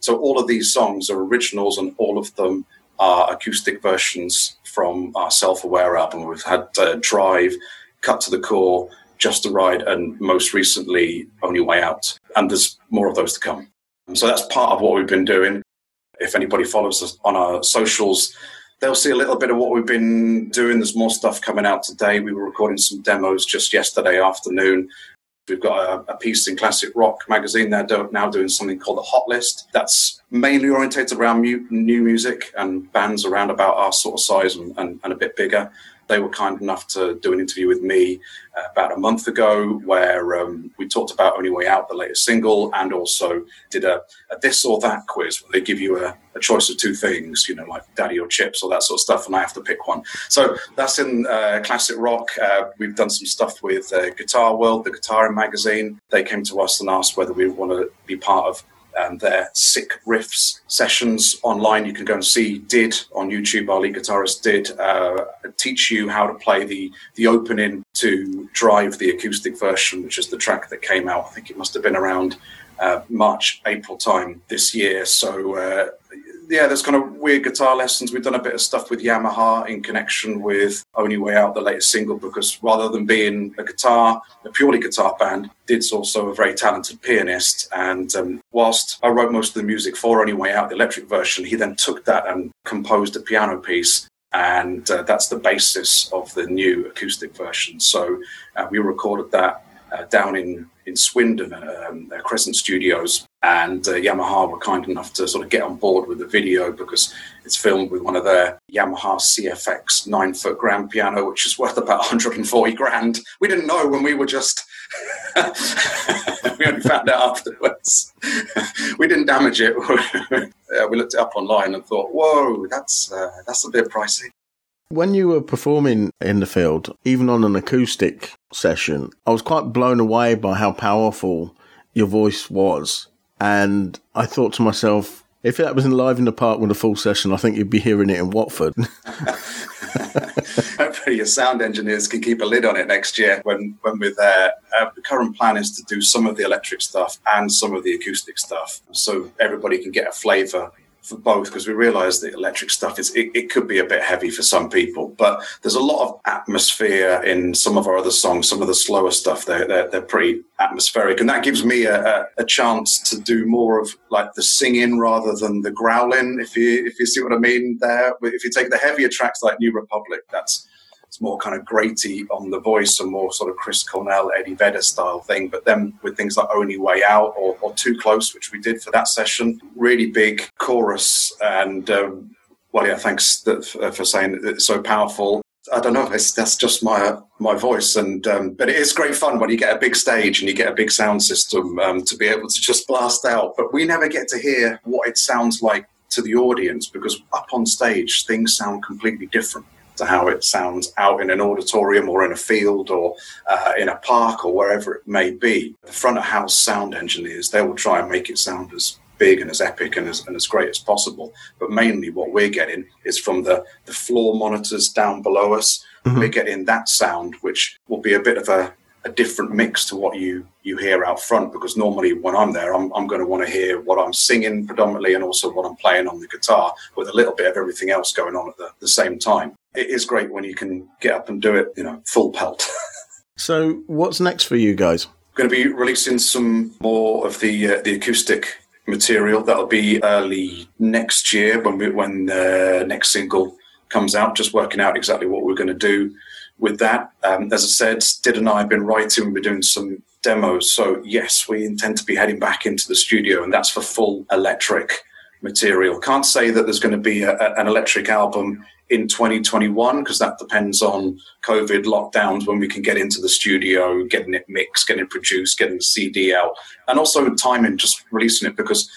So all of these songs are originals and all of them are acoustic versions from our Self Aware album. We've had uh, Drive, Cut to the Core, Just the Ride, and most recently, Only Way Out. And there's more of those to come. So that's part of what we've been doing. If anybody follows us on our socials, they'll see a little bit of what we've been doing. There's more stuff coming out today. We were recording some demos just yesterday afternoon. We've got a, a piece in Classic Rock magazine. They're do, now doing something called the Hot List. That's mainly orientated around mu- new music and bands around about our sort of size and, and, and a bit bigger. They were kind enough to do an interview with me uh, about a month ago where um, we talked about Only Way Out, the latest single, and also did a, a this or that quiz where they give you a, a, choice of two things, you know, like daddy or chips or that sort of stuff, and I have to pick one. So that's in uh, classic rock. Uh, we've done some stuff with uh, Guitar World, the Guitar magazine. They came to us and asked whether we want to be part of um, their sick riffs sessions online. You can go and see did on YouTube. Our lead guitarist did uh, teach you how to play the the opening to drive the acoustic version, which is the track that came out. I think it must have been around uh, March April time this year. So uh, yeah, there's kind of weird guitar lessons. We've done a bit of stuff with Yamaha in connection with Only Way Out, the latest single, because rather than being a guitar, a purely guitar band, Did's also a very talented pianist. And um, whilst I wrote most of the music for Only Way Out, the electric version, he then took that and composed a piano piece. And uh, that's the basis of the new acoustic version. So uh, we recorded that uh, down in in Swindon, um, Crescent Studios, and uh, Yamaha were kind enough to sort of get on board with the video because it's filmed with one of their Yamaha CFX nine foot grand piano, which is worth about 140 grand. We didn't know when we were just. we only found out afterwards. we didn't damage it. we looked it up online and thought, "Whoa, that's uh, that's a bit pricey." When you were performing in the field, even on an acoustic session, I was quite blown away by how powerful your voice was. And I thought to myself, if that was in live in the park with a full session, I think you'd be hearing it in Watford. Hopefully, your sound engineers can keep a lid on it next year when, when we're there. Uh, the current plan is to do some of the electric stuff and some of the acoustic stuff so everybody can get a flavour for both because we realize the electric stuff is it, it, could be a bit heavy for some people but there's a lot of atmosphere in some of our other songs some of the slower stuff they're, they're, they're pretty atmospheric and that gives me a, a, chance to do more of like the singing rather than the growling if you if you see what i mean there. If you take the heavier tracks like new republic that's it's more kind of graty on the voice and more sort of Chris Cornell, Eddie Vedder style thing. But then with things like Only Way Out or, or Too Close, which we did for that session, really big chorus. And um, well, yeah, thanks for saying it's so powerful. I don't know. That's just my my voice, and um, but it is great fun when you get a big stage and you get a big sound system um, to be able to just blast out. But we never get to hear what it sounds like to the audience because up on stage things sound completely different to how it sounds out in an auditorium or in a field or uh, in a park or wherever it may be. The front of house sound engineers, they will try and make it sound as big and as epic and as, and as great as possible. But mainly what we're getting is from the, the floor monitors down below us. Mm-hmm. We're getting that sound, which will be a bit of a a different mix to what you you hear out front because normally when I'm there I'm, I'm going to want to hear what I'm singing predominantly and also what I'm playing on the guitar with a little bit of everything else going on at the, the same time. It is great when you can get up and do it, you know, full pelt. so what's next for you guys? Going to be releasing some more of the uh, the acoustic material. That'll be early next year when we, when the next single comes out. Just working out exactly what we're going to do with that. Um, as I said, Did and I have been writing, we're doing some demos. So, yes, we intend to be heading back into the studio, and that's for full electric material. Can't say that there's going to be a, an electric album in 2021 because that depends on COVID lockdowns when we can get into the studio, getting it mixed, getting it produced, getting the CD out, and also timing just releasing it because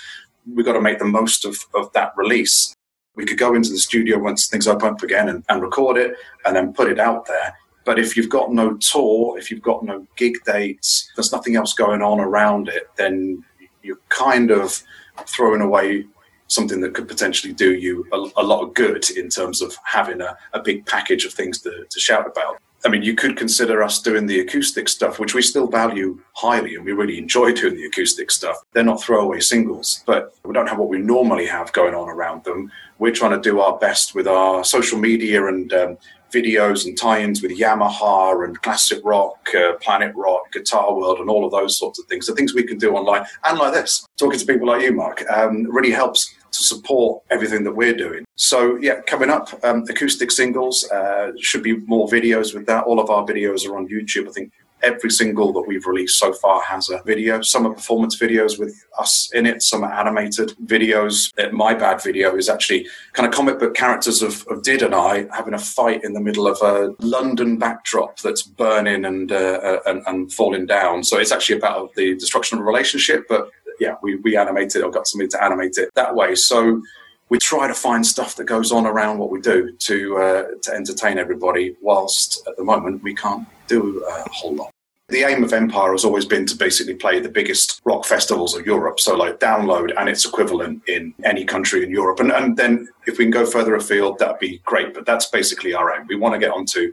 we've got to make the most of, of that release. We could go into the studio once things open up again and, and record it and then put it out there. But if you've got no tour, if you've got no gig dates, there's nothing else going on around it, then you're kind of throwing away something that could potentially do you a, a lot of good in terms of having a, a big package of things to, to shout about. I mean, you could consider us doing the acoustic stuff, which we still value highly and we really enjoy doing the acoustic stuff. They're not throwaway singles, but we don't have what we normally have going on around them. We're trying to do our best with our social media and um, videos and tie-ins with Yamaha and classic rock, uh, Planet Rock, Guitar World, and all of those sorts of things. The things we can do online and like this, talking to people like you, Mark, um, really helps to support everything that we're doing. So yeah, coming up, um, acoustic singles uh, should be more videos with that. All of our videos are on YouTube. I think every single that we've released so far has a video. Some are performance videos with us in it, some are animated videos. Uh, My bad video is actually kind of comic book characters of, of Did and I having a fight in the middle of a London backdrop that's burning and, uh, uh, and, and falling down. So it's actually about the destruction of a relationship, but yeah, we, we animated or got somebody to animate it that way. So we try to find stuff that goes on around what we do to uh, to entertain everybody. Whilst at the moment we can't do a whole lot. The aim of Empyre has always been to basically play the biggest rock festivals of Europe. So like download and its equivalent in any country in Europe. And, and then if we can go further afield, that'd be great. But that's basically our aim. We want to get onto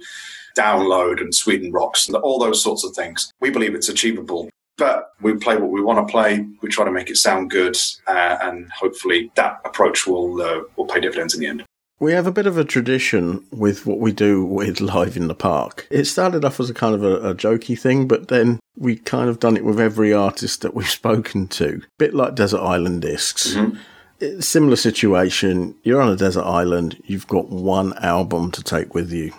download and Sweden rocks and all those sorts of things. We believe it's achievable. But we play what we want to play. We try to make it sound good, uh, and hopefully that approach will uh, will pay dividends in the end. We have a bit of a tradition with what we do with Live in the Park. It started off as a kind of a, a jokey thing, but then we kind of done it with every artist that we've spoken to. bit like Desert Island Discs. Mm-hmm. Similar situation. You're on a desert island. You've got one album to take with you.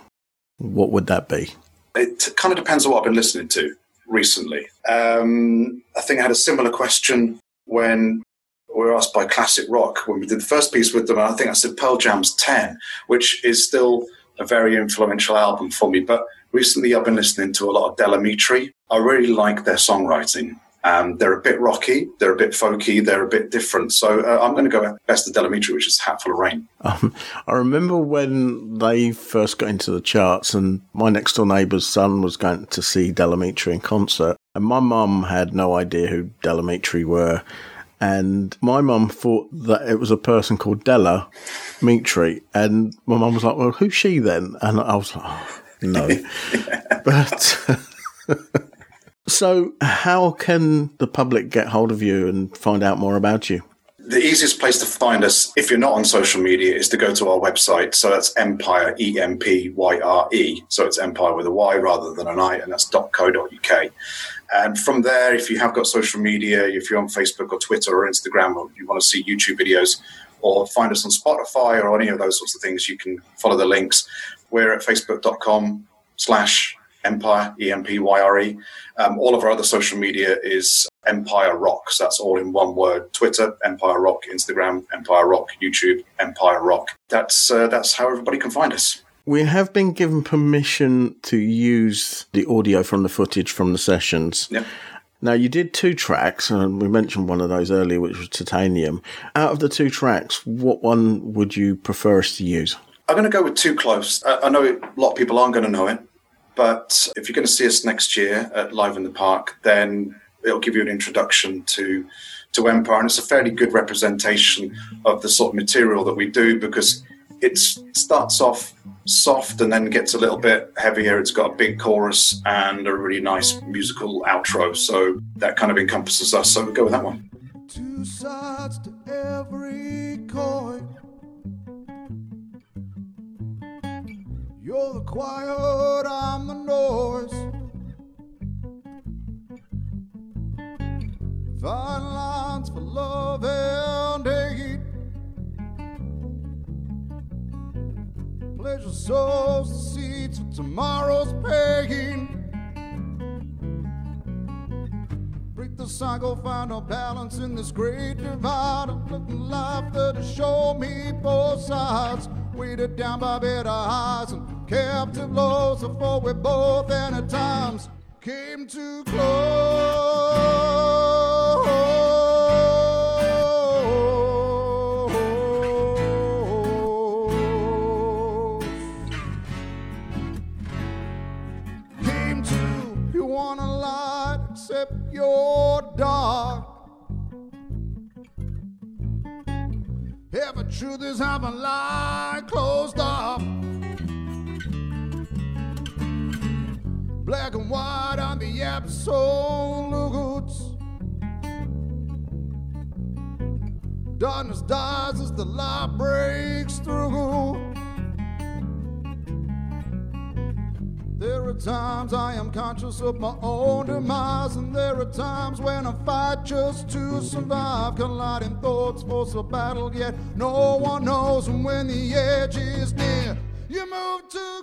What would that be? It kind of depends on what I've been listening to recently. Um, I think I had a similar question when we were asked by Classic Rock when we did the first piece with them. And I think I said Pearl Jam's 10, which is still a very influential album for me. But recently I've been listening to a lot of Del Amitri. I really like their songwriting. Um, they're a bit rocky, they're a bit folky, they're a bit different. So uh, I'm going to go best of Del Amitri, which is Hatful of Rain. Um, I remember when they first got into the charts, and my next door neighbour's son was going to see Del Amitri in concert, and my mum had no idea who Del Amitri were. And my mum thought that it was a person called Della Mitri. And my mum was like, Well, who's she then? And I was like, oh, No. but so, how can the public get hold of you and find out more about you? The easiest place to find us, if you're not on social media, is to go to our website. So that's Empyre, E M P Y R E. So it's Empire with a Y rather than an I, and that's .co.uk. And from there, if you have got social media, if you're on Facebook or Twitter or Instagram, or you want to see YouTube videos, or find us on Spotify or any of those sorts of things, you can follow the links. We're at facebook.com slash Empyre, E M P Y R E. Um, all of our other social media is Empyre Rock. So that's all in one word. Twitter, Empyre Rock, Instagram, Empyre Rock, YouTube, Empyre Rock. That's uh, that's how everybody can find us. We have been given permission to use the audio from the footage from the sessions. Yep. Now, you did two tracks, and we mentioned one of those earlier, which was Titanium. Out of the two tracks, what one would you prefer us to use? I'm going to go with Too Close. I know a lot of people aren't going to know it, but if you're going to see us next year at Live in the Park, then it'll give you an introduction to to Empyre, and it's a fairly good representation of the sort of material that we do because it starts off soft and then gets a little bit heavier. It's got a big chorus and a really nice musical outro, so that kind of encompasses us. So we'll go with that one. Two sides to every coin. You're the quiet, I'm the noise. Fine lines for love and hate. Pleasure sows the seeds for tomorrow's pain. Break the cycle, find a balance in this great divide. I'm looking life that has shown me both sides. Weighted down by better highs and captive lows before we both and at times came too close. Came to, you want a light, except you're dark. Every truth is half a lie closed up. Black and white on the absolutes. Darkness dies as the light breaks through. There are times I am conscious of my own demise, and there are times when I fight just to survive. Colliding thoughts force a battle, yet no one knows when the edge is near. You move too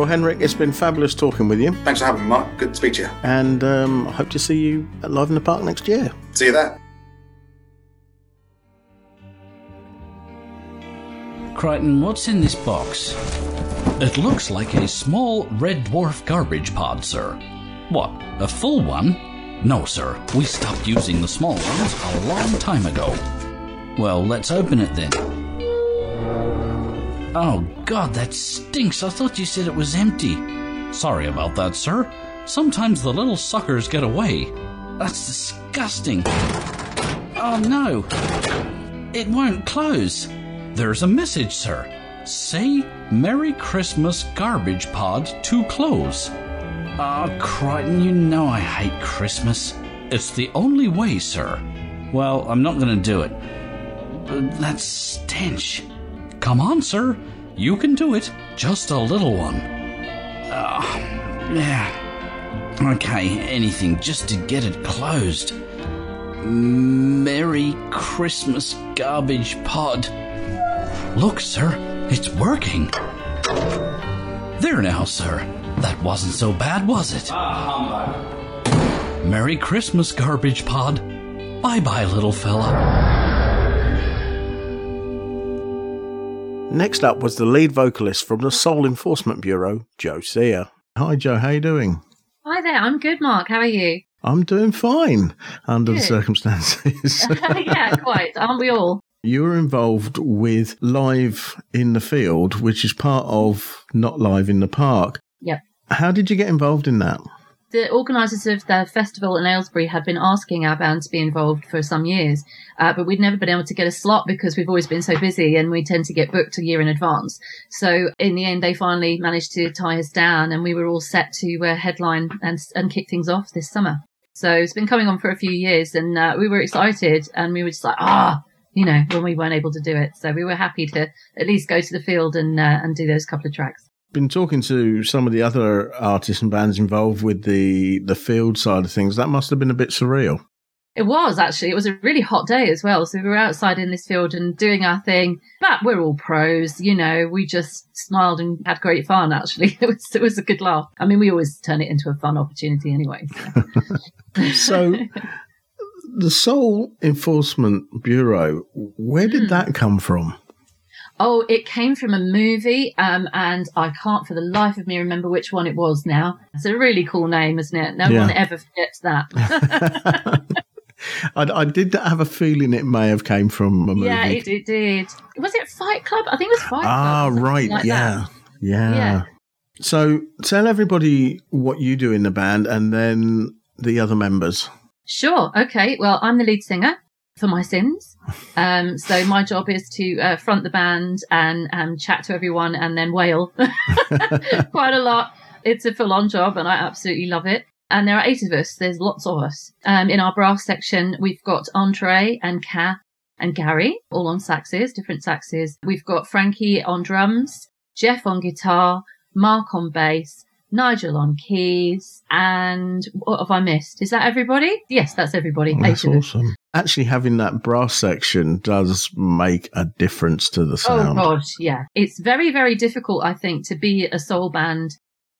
Well, Henrik, it's been fabulous talking with you, Thanks for having me, Mark. Good to speak to you. and um, I hope to see you at live in the park next year. See you there. Kryten, what's in this box? It looks like a small red dwarf garbage pod, sir. What, a full one? No, sir. We stopped using the small ones a long time ago. Well, let's open it then. Oh, God, that stinks. I thought you said it was empty. Sorry about that, sir. Sometimes the little suckers get away. That's disgusting. Oh, no. It won't close. There's a message, sir. Say Merry Christmas Garbage Pod to close. Ah, Kryten, you know I hate Christmas. It's the only way, sir. Well, I'm not going to do it. That stench. Come on, sir. You can do it. Just a little one. Ah, yeah. Okay, anything just to get it closed. Merry Christmas Garbage Pod. Look, sir, it's working. There now, sir. That wasn't so bad, was it? Ah, humbug. Merry Christmas, Garbage Pod. Bye bye, little fella. Next up was the lead vocalist from the Soul Enforcement Bureau, Joe Sear. Hi, Joe. How you doing? Hi there, I'm good, Mark. How are you? I'm doing fine under the circumstances. yeah, quite. Aren't we all? you were involved with Live in the Field, which is part of Not Live in the Park. Yep. How did you get involved in that? The organisers of the festival in Aylesbury had been asking our band to be involved for some years, uh, but we'd never been able to get a slot because we've always been so busy and we tend to get booked a year in advance. So in the end, they finally managed to tie us down and we were all set to uh, headline and, and kick things off this summer. So it's been coming on for a few years and uh, we were excited and we were just like, ah, you know, when we weren't able to do it. So we were happy to at least go to the field and, uh, and do those couple of tracks been talking to some of the other artists and bands involved with the the field side of things. That must have been a bit surreal. It was actually. It was a really hot day as well. So we were outside in this field and doing our thing. But we're all pros, you know. We just smiled and had great fun. Actually, it was it was a good laugh. I mean, we always turn it into a fun opportunity anyway. So, so the Soul Enforcement Bureau, where did Hmm. that come from? Oh, it came from a movie, um, and I can't for the life of me remember which one it was now. It's a really cool name, isn't it? No Yeah. one ever forgets that. I, I did have a feeling it may have came from a movie. yeah, it, it did. Was it Fight Club? I think it was Fight ah, Club. something right. like yeah. yeah. Yeah. So tell everybody what you do in the band and then the other members. Sure. Okay. Well, I'm the lead singer for my sins. Um, so my job is to uh, front the band and um, chat to everyone and then wail quite a lot. It's a full on job and I absolutely love it. And there are eight of us. There's lots of us. Um, in our brass section, we've got Andre and Kath and Gary, all on saxes, different saxes. We've got Frankie on drums, Jeff on guitar, Mark on bass, Nigel on keys, and what have I missed? Is that everybody? Yes, that's everybody. Oh, that's Eight of us. awesome. Actually, having that brass section does make a difference to the sound. Oh sound. god, yeah. It's very, very difficult, I think, to be a soul band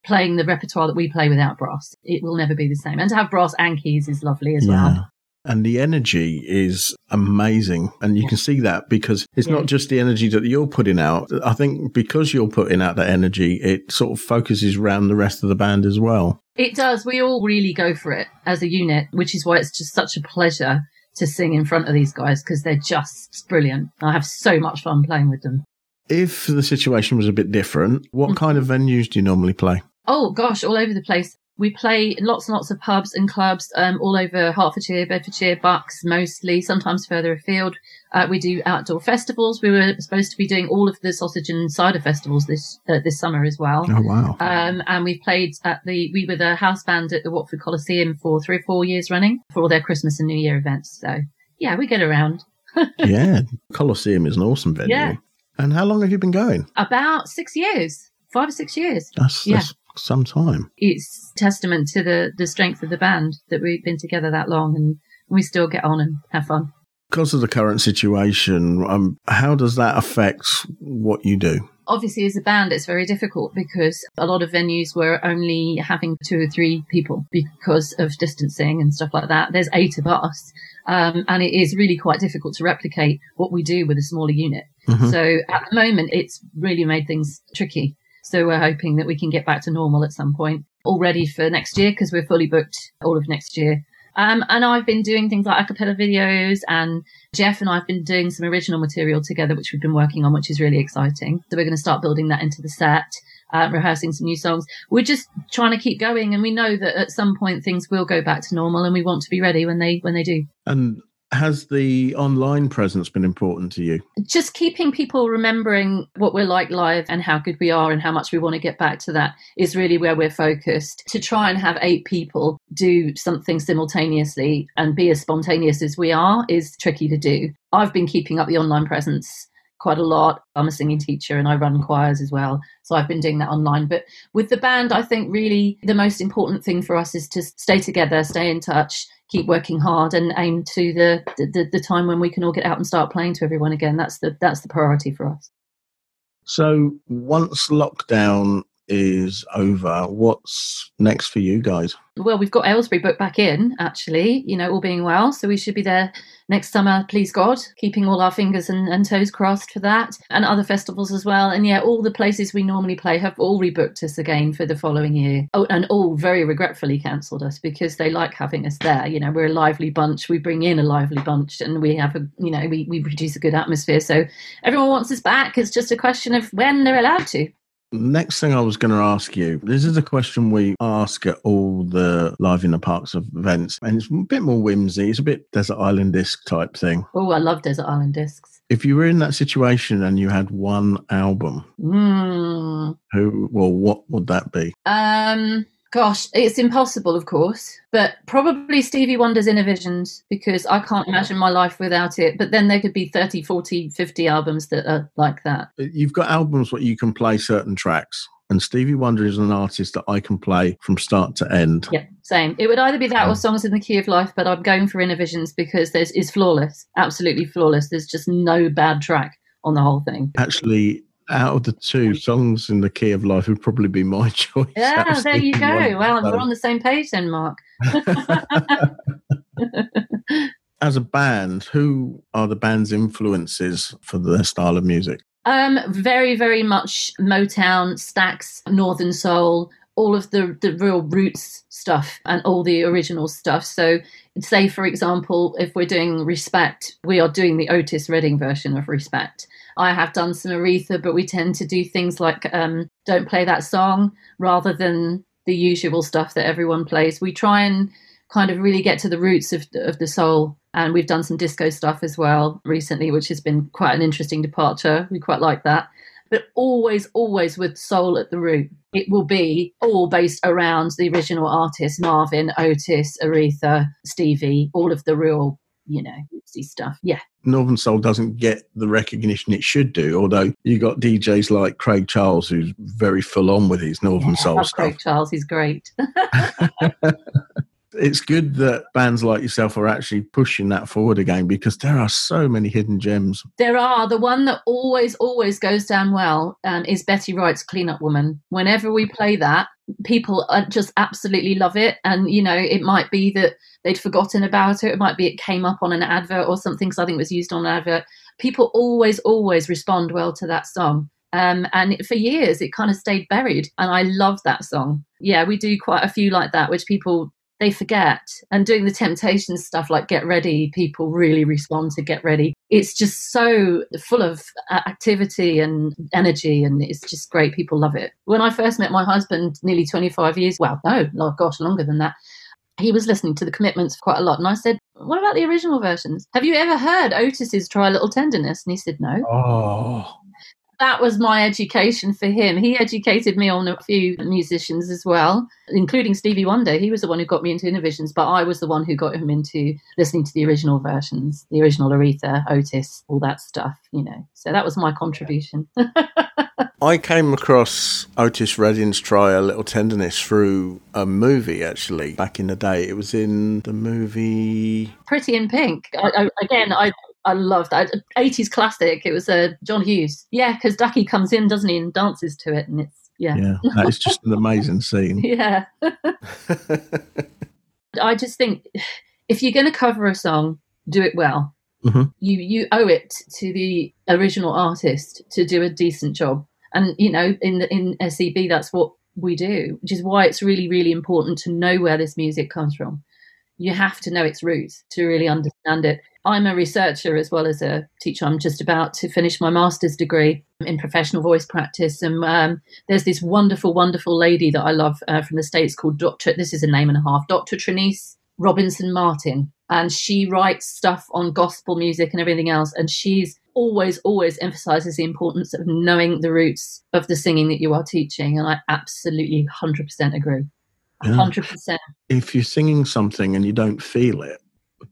playing the repertoire that we play without brass. It will never be the same. And to have brass and keys is lovely as well. And the energy is amazing. And you can see that because it's Yeah. not just the energy that you're putting out. I think because you're putting out that energy, it sort of focuses around the rest of the band as well. It does. We all really go for it as a unit, which is why it's just such a pleasure to sing in front of these guys because they're just brilliant. I have so much fun playing with them. If the situation was a bit different, what mm-hmm. kind of venues do you normally play? Oh gosh, all over the place. We play in lots and lots of pubs and clubs um, all over Hertfordshire, Bedfordshire, Bucks mostly, sometimes further afield. Uh, we do outdoor festivals. We were supposed to be doing all of the sausage and cider festivals this uh, this summer as well. Oh, wow. Um, and we've played at the we were the house band at the Watford Colosseum for three or four years running for all their Christmas and New Year events. So yeah, we get around. yeah, Colosseum is an awesome venue. Yeah. And how long have you been going? About six years, five or six years. That's, yeah. that's some time. it's testament to the the strength of the band that we've been together that long and we still get on and have fun. Because of the current situation, um, how does that affect what you do? Obviously, as a band, it's very difficult because a lot of venues were only having two or three people because of distancing and stuff like that. There's eight of us, um, and it is really quite difficult to replicate what we do with a smaller unit. Mhm. So at the moment, it's really made things tricky. So we're hoping that we can get back to normal at some point, already for next year because we're fully booked all of next year. Um, and I've been doing things like a cappella videos and Jeff and I have been doing some original material together, which we've been working on, which is really exciting. So we're going to start building that into the set, uh, rehearsing some new songs. We're just trying to keep going. And we know that at some point things will go back to normal and we want to be ready when they, when they do. And has the online presence been important to you? just keeping people remembering what we're like live and how good we are and how much we want to get back to that is really where we're focused. To try and have eight people do something simultaneously and be as spontaneous as we are is tricky to do. I've been keeping up the online presence quite a lot. I'm a singing teacher and I run choirs as well. So I've been doing that online. But with the band, I think really the most important thing for us is to stay together, stay in touch, keep working hard and aim to the, the, the time when we can all get out and start playing to everyone again. That's the, that's the priority for us. So once lockdown is over, what's next for you guys? Well, we've got Aylesbury booked back in, actually, you know, all being well. So we should be there next summer, please God, keeping all our fingers and, and toes crossed for that and other festivals as well. And yeah, all the places we normally play have all rebooked us again for the following year. Oh, and all very regretfully cancelled us because they like having us there. You know, we're a lively bunch. We bring in a lively bunch and we have a, you know, we, we produce a good atmosphere. So everyone wants us back. It's just a question of when they're allowed to. Next thing I was going to ask you this is a question we ask at all the Live in the Parks of events, and it's a bit more whimsy. It's a bit Desert Island disc type thing. Oh, I love Desert Island discs. If you were in that situation and you had one album, Mm. who, well, what would that be? Um, gosh, it's impossible, of course, but probably Stevie Wonder's Innervisions because I can't imagine my life without it. But then there could be 30, 40, 50 albums that are like that. Uh, you've got albums where you can play certain tracks, and Stevie Wonder is an artist that I can play from start to end. Yeah, same. It would either be that or Songs in the Key of Life, but I'm going for Innervisions because there's is flawless, absolutely flawless. There's just no bad track on the whole thing. Actually, out of the two songs in the Key of Life, would probably be my choice. Yeah, there you go. Well, we're on the same page then, Mark. as a band, who are the band's influences for their style of music? Um, very, very much Motown, Stax, Northern Soul, all of the the real roots stuff and all the original stuff. So, say for example, if we're doing Respect, we are doing the Otis Redding version of Respect. I have done some Aretha, but we tend to do things like um, "Don't Play That Song" rather than the usual stuff that everyone plays. We try and kind of really get to the roots of of the soul. And we've done some disco stuff as well recently, which has been quite an interesting departure. We quite like that. But always, always with soul at the root. It will be all based around the original artists Marvin, Otis, Aretha, Stevie, all of the real, you know, rootsy stuff. Yeah. Northern Soul doesn't get the recognition it should do, although you got DJs like Craig Charles, who's very full on with his Northern I Soul stuff. Craig Charles, he's great. It's good that bands like yourself are actually pushing that forward again because there are so many hidden gems. There are. The one that always, always goes down well um, is Betty Wright's Clean Up Woman. Whenever we play that, people uh, just absolutely love it. And, you know, it might be that they'd forgotten about it. It might be it came up on an advert or something, because I think it was used on an advert. People always, always respond well to that song. Um, and for years, it kind of stayed buried. And I love that song. Yeah, we do quite a few like that, which people they forget. And doing the temptation stuff like get ready people really respond to get ready. It's just so full of uh, activity and energy and it's just great people love it. When i first met my husband nearly 25 years well no oh gosh longer than that he was listening to the commitments quite a lot and i said what about the original versions? Have you ever heard otis's try a little tenderness? And he said no. Oh, that was my education for him. He educated me on a few musicians as well, including Stevie Wonder. He was the one who got me into Innervisions, but I was the one who got him into listening to the original versions, the original Aretha, Otis, all that stuff, you know. So that was my contribution. I came across Otis Redding's Try a Little Tenderness through a movie actually back in the day. It was in the movie. Pretty in Pink. I, I, again, I I love that. 80s classic. It was uh, John Hughes. Yeah, because Ducky comes in, doesn't he, and dances to it, and it's, yeah. Yeah, that is just an amazing scene. Yeah. I just think if you're going to cover a song, do it well. Mhm. You you owe it to the original artist to do a decent job, and you know in the, in SEB that's what we do, which is why it's really really important to know where this music comes from. You have to know its roots to really understand it. I'm a researcher as well as a teacher. I'm just about to finish my master's degree in professional voice practice, and um, there's this wonderful, wonderful lady that I love uh, from the states called Doctor. This is a name and a half, Doctor Trineice Robinson Martin, and she writes stuff on gospel music and everything else. And she's always, always emphasizes the importance of knowing the roots of the singing that you are teaching, and I absolutely 100% agree. Yeah. 100%. If you're singing something and you don't feel it,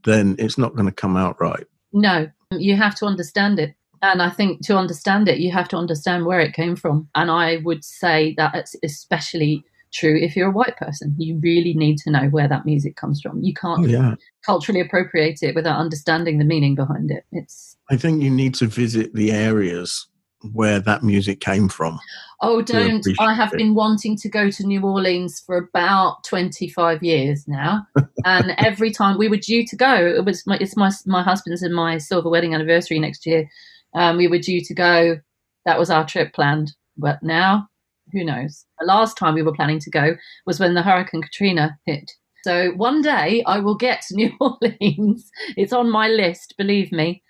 then it's not going to come out right. No, you have to understand it. And I think to understand it, you have to understand where it came from. And I would say that it's especially true if you're a white person. You really need to know where that music comes from. You can't Oh, yeah. culturally appropriate it without understanding the meaning behind it. It's I think you need to visit the areas where that music came from. Oh, don't. I have it. been wanting to go to New Orleans for about 25 years now. and every time we were due to go, it was my, it's my, my husband's and my silver wedding anniversary next year. Um, we were due to go. That was our trip planned. But now, who knows? The last time we were planning to go was when the Hurricane Katrina hit. So one day I will get to New Orleans. It's on my list, believe me.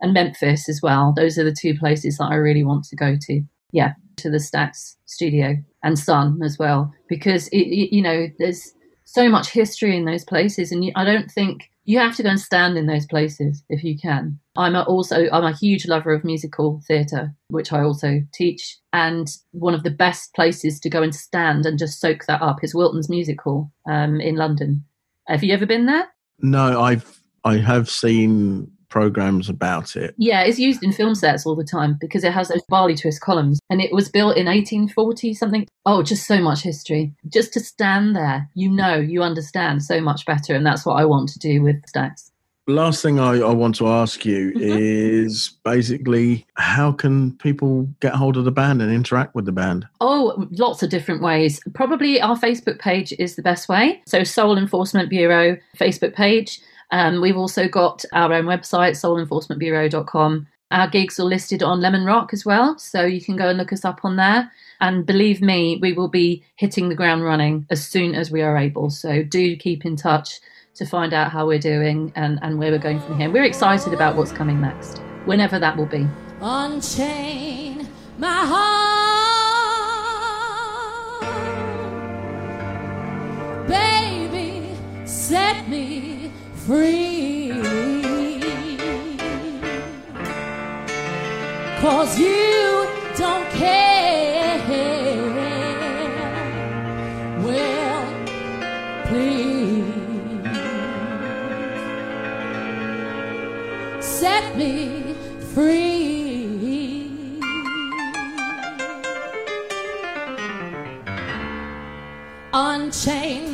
And Memphis as well. Those are the two places that I really want to go to. yeah, to the Stax studio and Sun as well, because it, it, you know there's so much history in those places, and I don't think you have to go and stand in those places if you can. I'm a, also I'm a huge lover of musical theatre, which I also teach, and one of the best places to go and stand and just soak that up is Wilton's Music Hall um, in London. Have you ever been there? No, I've I have seen programs about it. Yeah, it's used in film sets all the time because it has those barley twist columns. And it was built in 1840 something. Oh, just so much history. Just to stand there, you know, you understand so much better. And that's what I want to do with Stax. Last thing I, I want to ask you mm-hmm. is basically how can people get hold of the band and interact with the band? Oh, lots of different ways. Probably our Facebook page is the best way. So, Soul Enforcement Bureau Facebook page. Um, we've also got our own website, soulenforcementbureau.com. Our gigs are listed on Lemon Rock as well, so you can go and look us up on there. And believe me, we will be hitting the ground running as soon as we are able. So do keep in touch to find out how we're doing and, and where we're going from here. We're excited about what's coming next, whenever that will be. Unchain my heart, baby, set me free. Cause you don't care. Well, please set me free. Unchain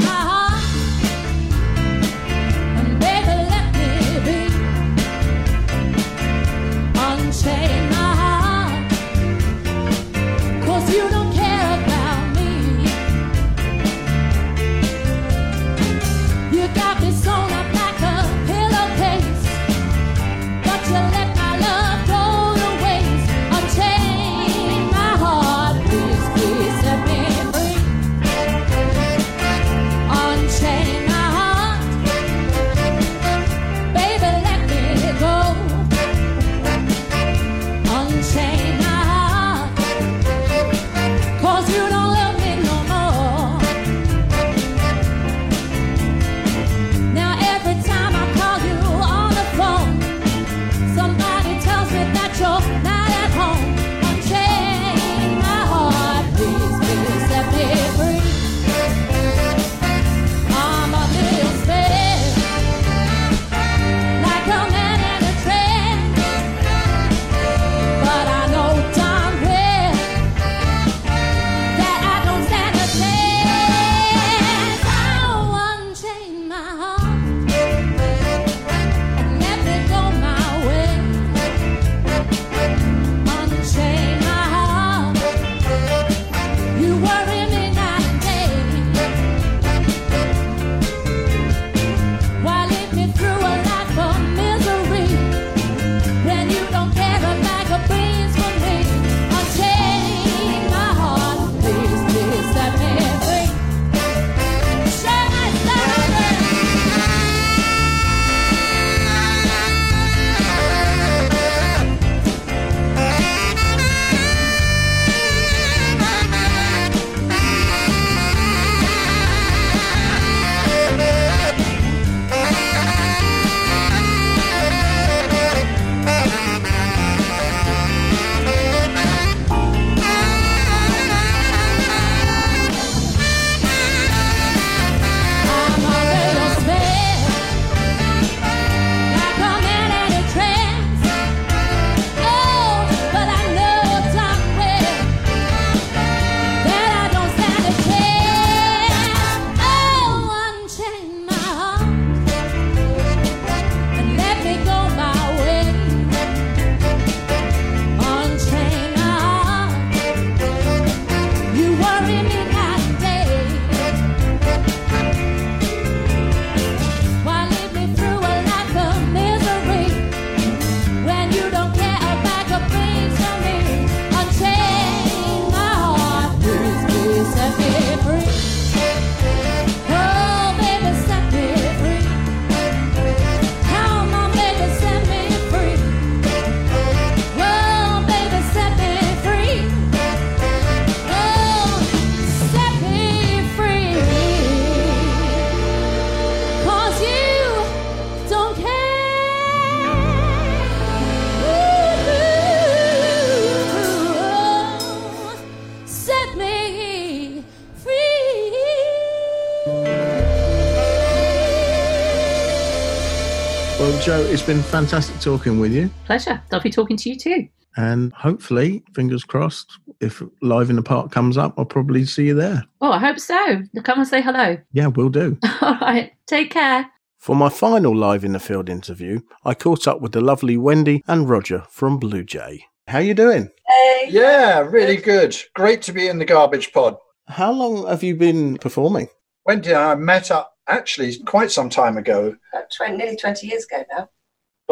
it's been fantastic talking with you. Pleasure. Lovely talking to you too. And hopefully, fingers crossed, if Live in the Park comes up, I'll probably see you there. Oh, I hope so. Come and say hello. Yeah, we'll do. All right. Take care. For my final Live in the Field interview, I caught up with the lovely Wendy and Roger from Blue Jay. How you doing? Hey. Yeah, really good. Great to be in the garbage pod. How long have you been performing? Wendy and I met up actually quite some time ago, About 20, nearly 20 years ago now.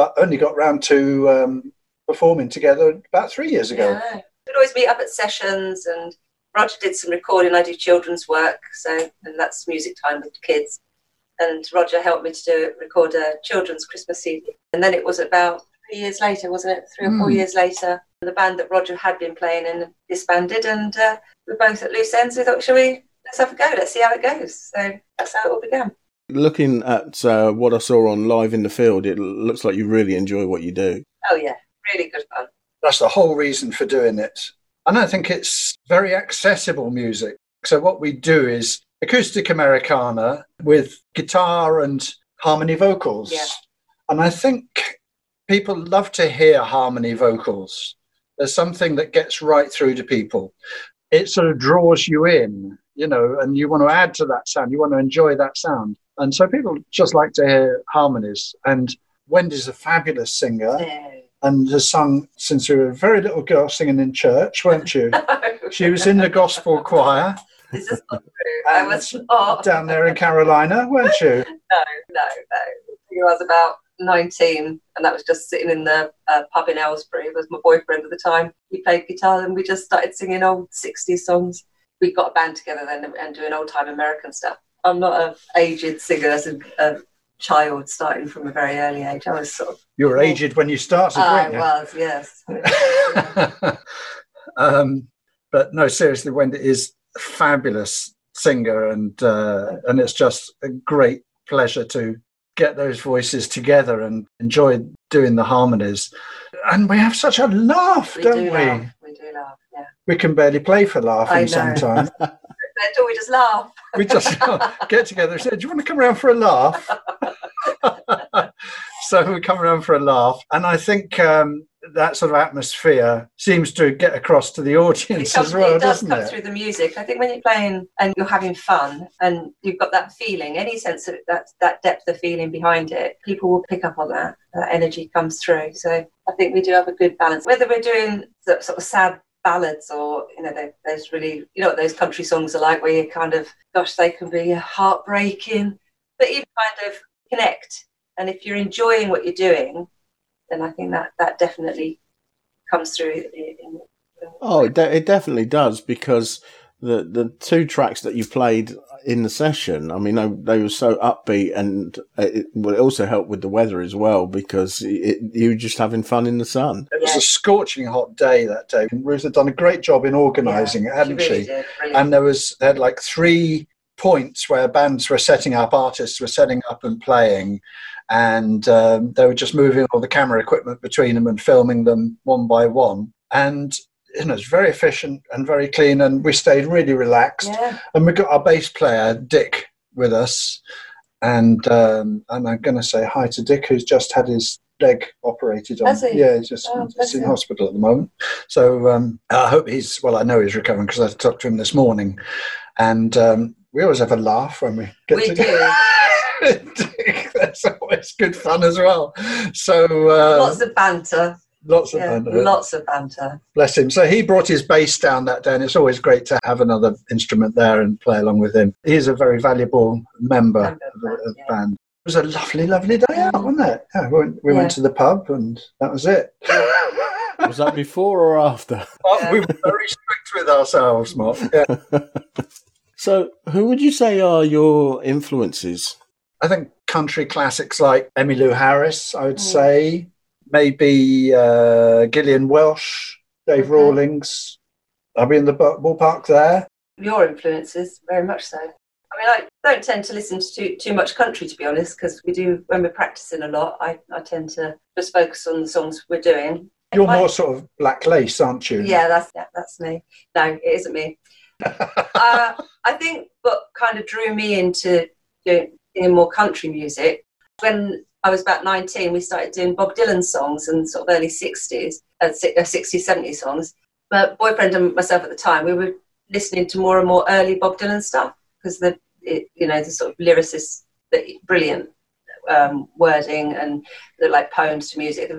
But only got round to um, performing together about three years ago. Yeah. We'd always meet up at sessions, and Roger did some recording. I do children's work, so and that's music time with kids. And Roger helped me to do record a children's Christmas CD. And then it was about three years later, wasn't it? Three or four Hmm. years later, the band that Roger had been playing in disbanded, and uh, we're both at loose ends. We thought, shall we? Let's have a go. Let's see how it goes. So that's how it all began. Looking at uh, what I saw on Live in the Field, it looks like you really enjoy what you do. Oh yeah, really good fun. That's the whole reason for doing it. And I think it's very accessible music. So what we do is acoustic Americana with guitar and harmony vocals. Yeah. And I think people love to hear harmony vocals. There's something that gets right through to people. It sort of draws you in, you know, and you want to add to that sound. You want to enjoy that sound. And so people just like to hear harmonies. And Wendy's a fabulous singer and has sung since you were a very little girl singing in church, weren't you? she was in the gospel choir This is not true. I was not. down there in Carolina, weren't you? No, no, no. I was about 19, and that was just sitting in the uh, pub in Aylesbury. It was my boyfriend at the time. He played guitar, and we just started singing old 60s songs. We got a band together then and doing old time American stuff. I'm not an aged singer as a, a child starting from a very early age. I was sort of. You were aged when you started, I weren't you? was, yes. um, but no, seriously, Wendy is a fabulous singer, and uh, and it's just a great pleasure to get those voices together and enjoy doing the harmonies. And we have such a laugh, We don't do we? laugh. We do laugh, yeah. We can barely play for laughing sometimes. Until we just laugh. we just get together and say, Do you want to come around for a laugh? so we come around for a laugh. And I think um, that sort of atmosphere seems to get across to the audience comes, as well, it does doesn't come it? through the music. I think when you're playing and you're having fun and you've got that feeling, any sense of that that depth of feeling behind it, people will pick up on that. That energy comes through. So I think we do have a good balance. Whether we're doing the sort of sad ballads or you know there- there's really you know those country songs are like where you kind of gosh they can be heartbreaking but you kind of connect. And if you're enjoying what you're doing then i think that that definitely comes through in, in, Oh, it, de- it definitely does because the the two tracks that you played in the session, I mean, they, they were so upbeat, and it, it also helped with the weather as well because it, you were just having fun in the sun. It was a scorching hot day that day. And Ruth had done a great job in organising it, hadn't she she? really did, brilliant. And there was they had like three points where bands were setting up, artists were setting up and playing, and um, they were just moving all the camera equipment between them and filming them one by one. And you know, it's very efficient and very clean, and we stayed really relaxed. Yeah. And we got our bass player Dick with us, and um, and I'm going to say hi to Dick, who's just had his leg operated on. Has he? Yeah, he's just Oh, he's in hospital at the moment. So um, I hope he's well. I know he's recovering because I talked to him this morning, and um, we always have a laugh when we get we together. do That's always good fun as well. So uh, lots of banter lots of yeah, fun. lots of banter Bless him. So he brought his bass down that day, and it's always great to have another instrument there and play along with him. He's a very valuable member of the, of the band. It was a lovely, lovely day out, wasn't it? Yeah, we went, we Yeah. went to the pub, and that was it. Was that before or after? We were very strict with ourselves, Mark. Yeah. So, who would you say are your influences? I think country classics like Emmylou Harris, I would Mm. say. Maybe uh, Gillian Welch, Dave Rawlings. I'll be in the ballpark there. your influences very much so i mean i don't tend to listen to too, too much country to be honest because we do when we're practicing a lot I, I tend to just focus on the songs we're doing You're I- more sort of black lace, aren't you? yeah that's yeah, that's me no it isn't me uh, i think what kind of drew me into doing, doing more country music when I was about 19, we started doing Bob Dylan songs and sort of early 60s, uh, uh, 60s, 70s songs. But boyfriend and myself at the time, we were listening to more and more early Bob Dylan stuff because the, it, you know, the sort of lyricist, the brilliant um, wording and the like poems to music,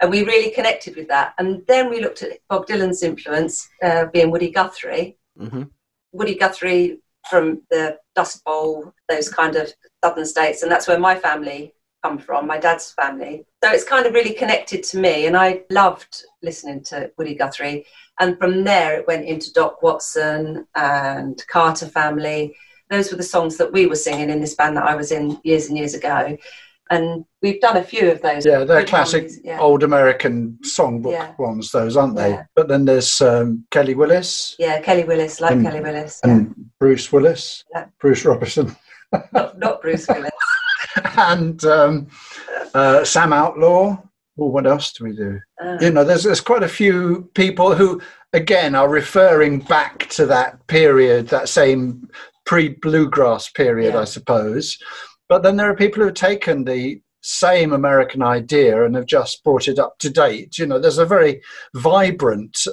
and we really connected with that. And then we looked at Bob Dylan's influence, uh, being Woody Guthrie. Mm-hmm. Woody Guthrie from the Dust Bowl, those kind of southern states, and that's where my family come from, my dad's family. So it's kind of really connected to me, and I loved listening to Woody Guthrie. And from there, it went into Doc Watson and Carter Family. Those were the songs that we were singing in this band that I was in years and years ago. And we've done a few of those. Yeah, they're classic ones, yeah. old American songbook Yeah. ones, those, aren't they? Yeah. But then there's um, Kelly Willis Yeah, Kelly Willis, like And- Kelly Willis. and Bruce Willis. Bruce Robison, Not Bruce Willis. and um, uh, Sam Outlaw. Well, what else do we do? Uh, you know, there's there's quite a few people who, again, are referring back to that period, that same pre-bluegrass period, I suppose. But then there are people who have taken the same American idea and have just brought it up to date. You know, there's a very vibrant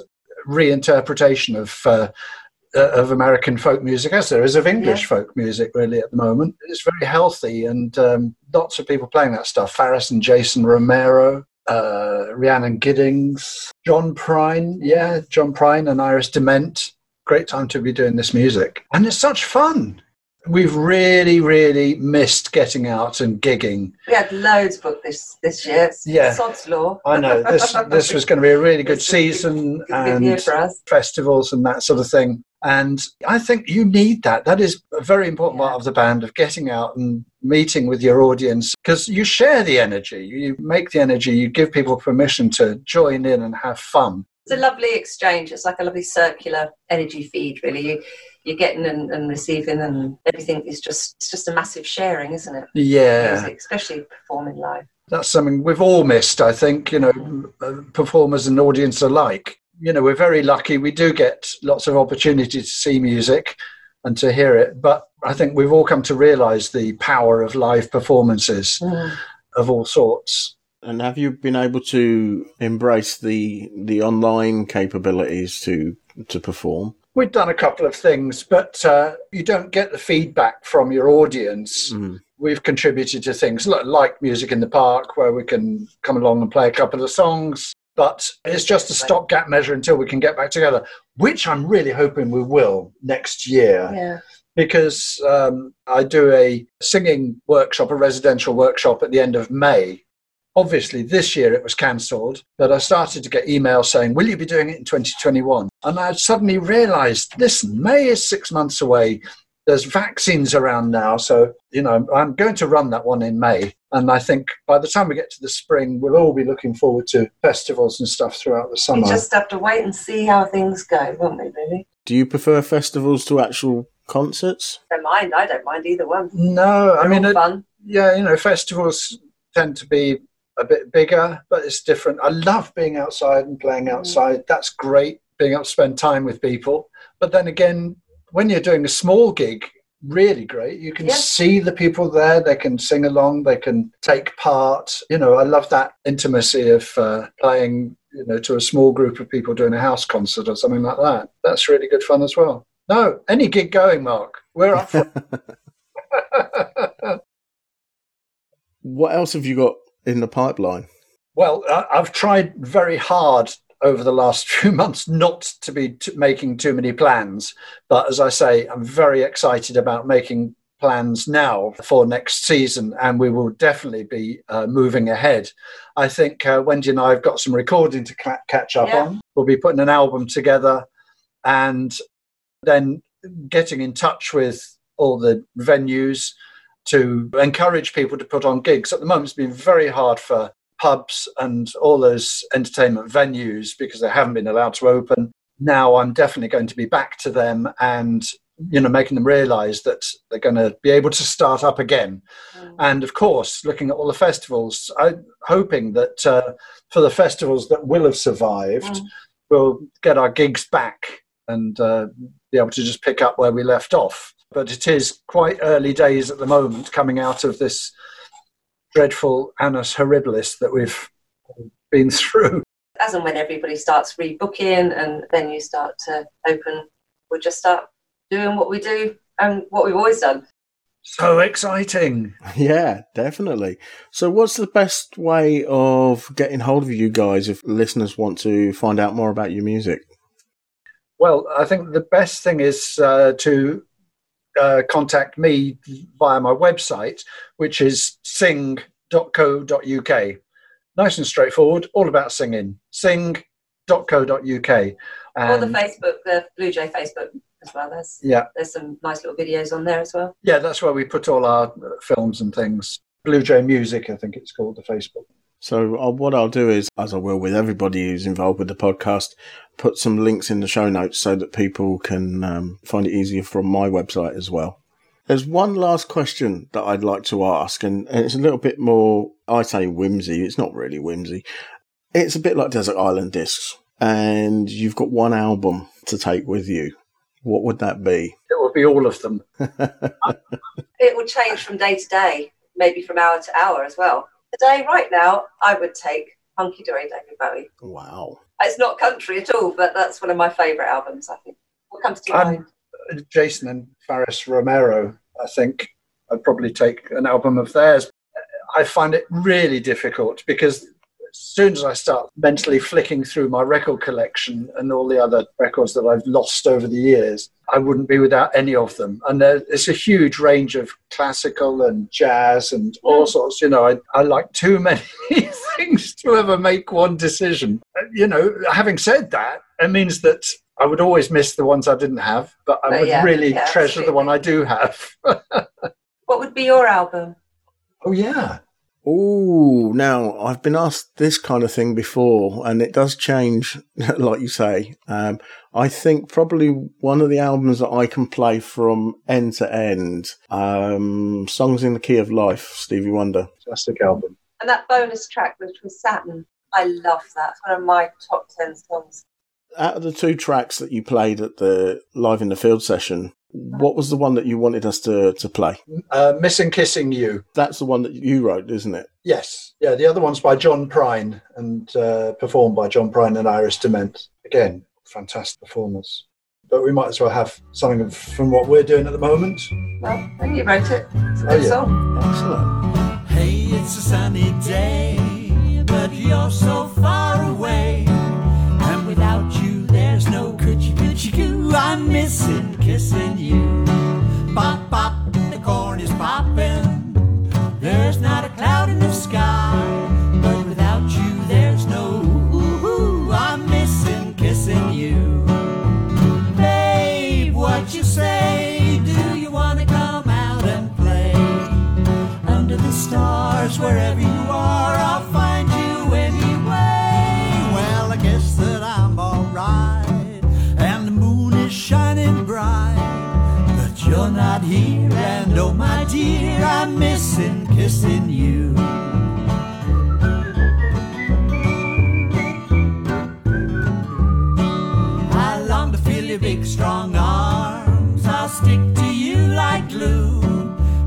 reinterpretation of. Uh, uh, of American folk music, as there is of English Yeah. folk music, really at the moment. It's very healthy, and um, lots of people playing that stuff. Pharis and Jason Romero, uh, Rhiannon Giddens, John Prine, yeah, John Prine and Iris Dement. Great time to be doing this music, and it's such fun. We've really, really missed getting out and gigging. we had loads booked this this year. It's Yeah. Sod's Law. I know this this was going to be a really good season good and festivals and that sort of thing. And I think you need that. That is a very important part of the band of getting out and meeting with your audience because you share the energy. You make the energy. You give people permission to join in and have fun. It's a lovely exchange. It's like a lovely circular energy feed, really. You, you're getting and, and receiving, and everything is just it's just a massive sharing, isn't it? Yeah. Music, especially performing live. That's something we've all missed, I think, you know, uh, performers and audience alike. You know, we're very lucky. We do get lots of opportunity to see music and to hear it. But I think we've all come to realize the power of live performances of all sorts. And have you been able to embrace the the online capabilities to to perform? We've done a couple of things, but uh, you don't get the feedback from your audience. We've contributed to things like Music in the Park, where we can come along and play a couple of songs. But it's just a stopgap measure until we can get back together, which I'm really hoping we will next year. Yeah. Because um, I do a singing workshop, a residential workshop at the end of May. Obviously, this year it was cancelled, but I started to get emails saying, Will you be doing it in 2021? And I suddenly realized, listen, May is six months away. There's vaccines around now. So, you know, I'm going to run that one in May. And I think by the time we get to the spring, we'll all be looking forward to festivals and stuff throughout the summer. We summer. just have to wait and see how things go, won't we, really? Do you prefer festivals to actual concerts? Don't mind. I don't mind either one. No, I They're mean, all it- fun. yeah, you know, festivals tend to be a bit bigger, but it's different. I love being outside and playing outside. That's great, being able to spend time with people. But then again, when you're doing a small gig, really great. You can Yeah. see the people there, they can sing along, they can take part. You know, I love that intimacy of uh, playing, you know, to a small group of people doing a house concert or something like that. That's really good fun as well. No, any gig going, Mark. We're up for What else have you got in the pipeline? Well, I- I've tried very hard over the last few months not to be t- making too many plans. But as I say, I'm very excited about making plans now for next season, and we will definitely be uh, moving ahead. I think uh, Wendy and I have got some recording to ca- catch up Yeah. on. We'll be putting an album together and then getting in touch with all the venues to encourage people to put on gigs. At the moment, it's been very hard for pubs and all those entertainment venues because they haven't been allowed to open. Now I'm definitely going to be back to them and you know making them realize that they're going to be able to start up again. And of course, looking at all the festivals, I'm hoping that uh, for the festivals that will have survived, we'll get our gigs back and uh, be able to just pick up where we left off. But it is quite early days at the moment coming out of this dreadful annus horribilis that we've been through. As and when everybody starts rebooking and then you start to open, we'll just start doing what we do and what we've always done. So exciting. Yeah, definitely. So, what's the best way of getting hold of you guys if listeners want to find out more about your music? Well, I think the best thing is uh, to uh, contact me via my website, which is sing.co.uk. Nice and straightforward, all about singing. Sing.co.uk. or the Facebook, the Blue Jay Facebook as well. There's Yeah. there's some nice little videos on there as well. Yeah, that's where we put all our uh, films and things. Blue Jay Music, I think it's called, the Facebook. So, uh, what I'll do is, as I will with everybody who's involved with the podcast, put some links in the show notes so that people can um, find it easier from my website as well. There's one last question that I'd like to ask, and, and it's a little bit more, I say whimsy. It's not really whimsy. It's a bit like Desert Island Discs, and you've got one album to take with you. What would that be? It would be all of them. It will change from day to day, maybe from hour to hour as well. Today, right now, I would take Hunky Dory David Bowie. Wow. It's not country at all, but that's one of my favourite albums, I think. What comes to mind? And Jason and Pharis Romero, I think I'd probably take an album of theirs. I find it really difficult because as soon as I start mentally flicking through my record collection and all the other records that I've lost over the years, I wouldn't be without any of them. And there, it's a huge range of classical and jazz and all sorts. You know, I, I like too many things to ever make one decision. Uh, You know, having said that, it means that I would always miss the ones I didn't have, but I Oh, would yeah, really yeah, treasure the one I do have. What would be your album? oh, yeah. Oh, now I've been asked this kind of thing before, and it does change, like you say. Um, I think probably one of the albums that I can play from end to end, um, "Songs in the Key of Life," Stevie Wonder. Fantastic album. And that bonus track, which was Saturn, I love that. It's one of my top 10 songs. Out of the two tracks that you played at the live in the field session, what was the one that you wanted us to to play? Uh, Missing Kissing You. That's the one that you wrote, isn't it? Yes. Yeah, the other one's by John Prine and uh, performed by John Prine and Iris Dement. Again, fantastic performance. But we might as well have something from what we're doing at the moment. Well, and you wrote it. It's a Oh, yeah. song. Excellent. Hey, it's a sunny day, but you're so far away. I'm missing kissing you. Pop, pop, the corn is popping. There's not a cloud in the sky. Dear, I'm missing kissing you. I long to feel your big strong arms. I'll stick to you like glue.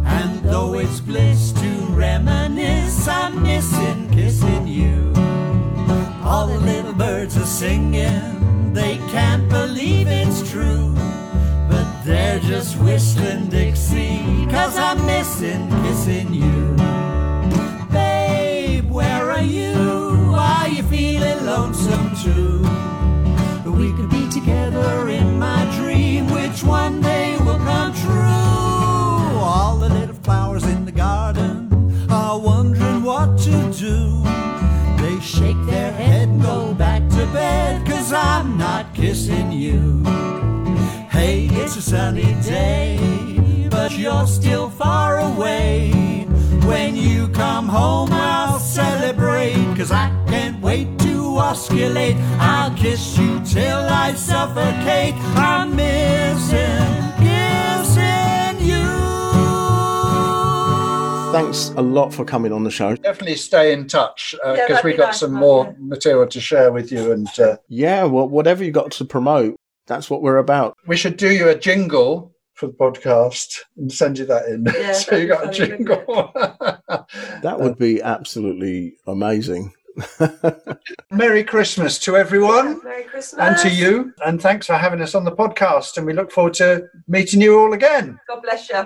And though it's bliss to reminisce, I'm missing kissing you. All the little birds are singing, they can't believe it's true. They're just whistling Dixie, cause I'm missing kissing you. Babe, where are you? Are you feeling lonesome too? We could be together in my dream, which one day will come true. All the little flowers in the garden are wondering what to do. They shake their head and go back to bed, cause I'm not kissing you. Hey, it's a sunny day, but you're still far away. When you come home, I'll celebrate, cause I can't wait to osculate. I'll kiss you till I suffocate. I'm missing, kissing you. Thanks a lot for coming on the show. Definitely stay in touch because that'd we be got nice, some yeah. more material to share with you. And uh, Yeah, well, whatever you got to promote, that's what we're about. we should do you a jingle for the podcast and send you that in. Yeah, so you that'd got a be jingle. That would be absolutely amazing. Merry Christmas to everyone. Merry Christmas. And to you. And thanks for having us on the podcast. And we look forward to meeting you all again. God bless you.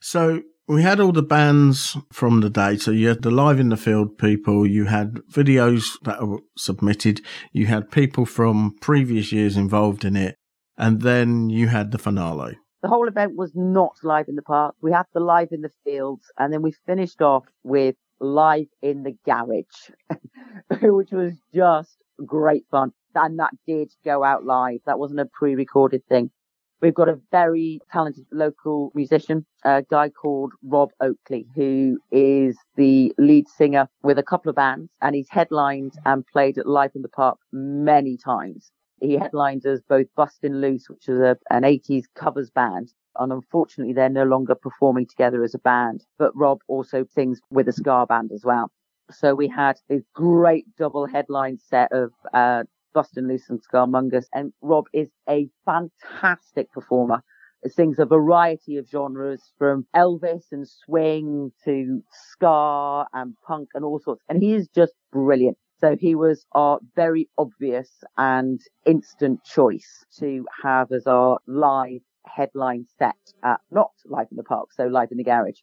So we had all the bands from the day. So you had the live in the field people, you had videos that were submitted, you had people from previous years involved in it, and then you had the finale. The whole event was not live in the park. We had the live in the fields, and then we finished off with live in the garage, which was just great fun. And that did go out live. That wasn't a pre-recorded thing. We've got a very talented local musician, a guy called Rob Oakley, who is the lead singer with a couple of bands, and he's headlined and played at Live in the Park many times. He headlined as both Bustin' Loose, which is a, an 80s covers band, and unfortunately they're no longer performing together as a band. But Rob also sings with a ska band as well. So we had this great double headline set of uh, Bustin' Loose and Scarmungus, and Rob is a fantastic performer. He sings a variety of genres from Elvis and swing to ska and punk and all sorts, and he is just brilliant. So he was our very obvious and instant choice to have as our live headline set at not live in the park, so live in the garage.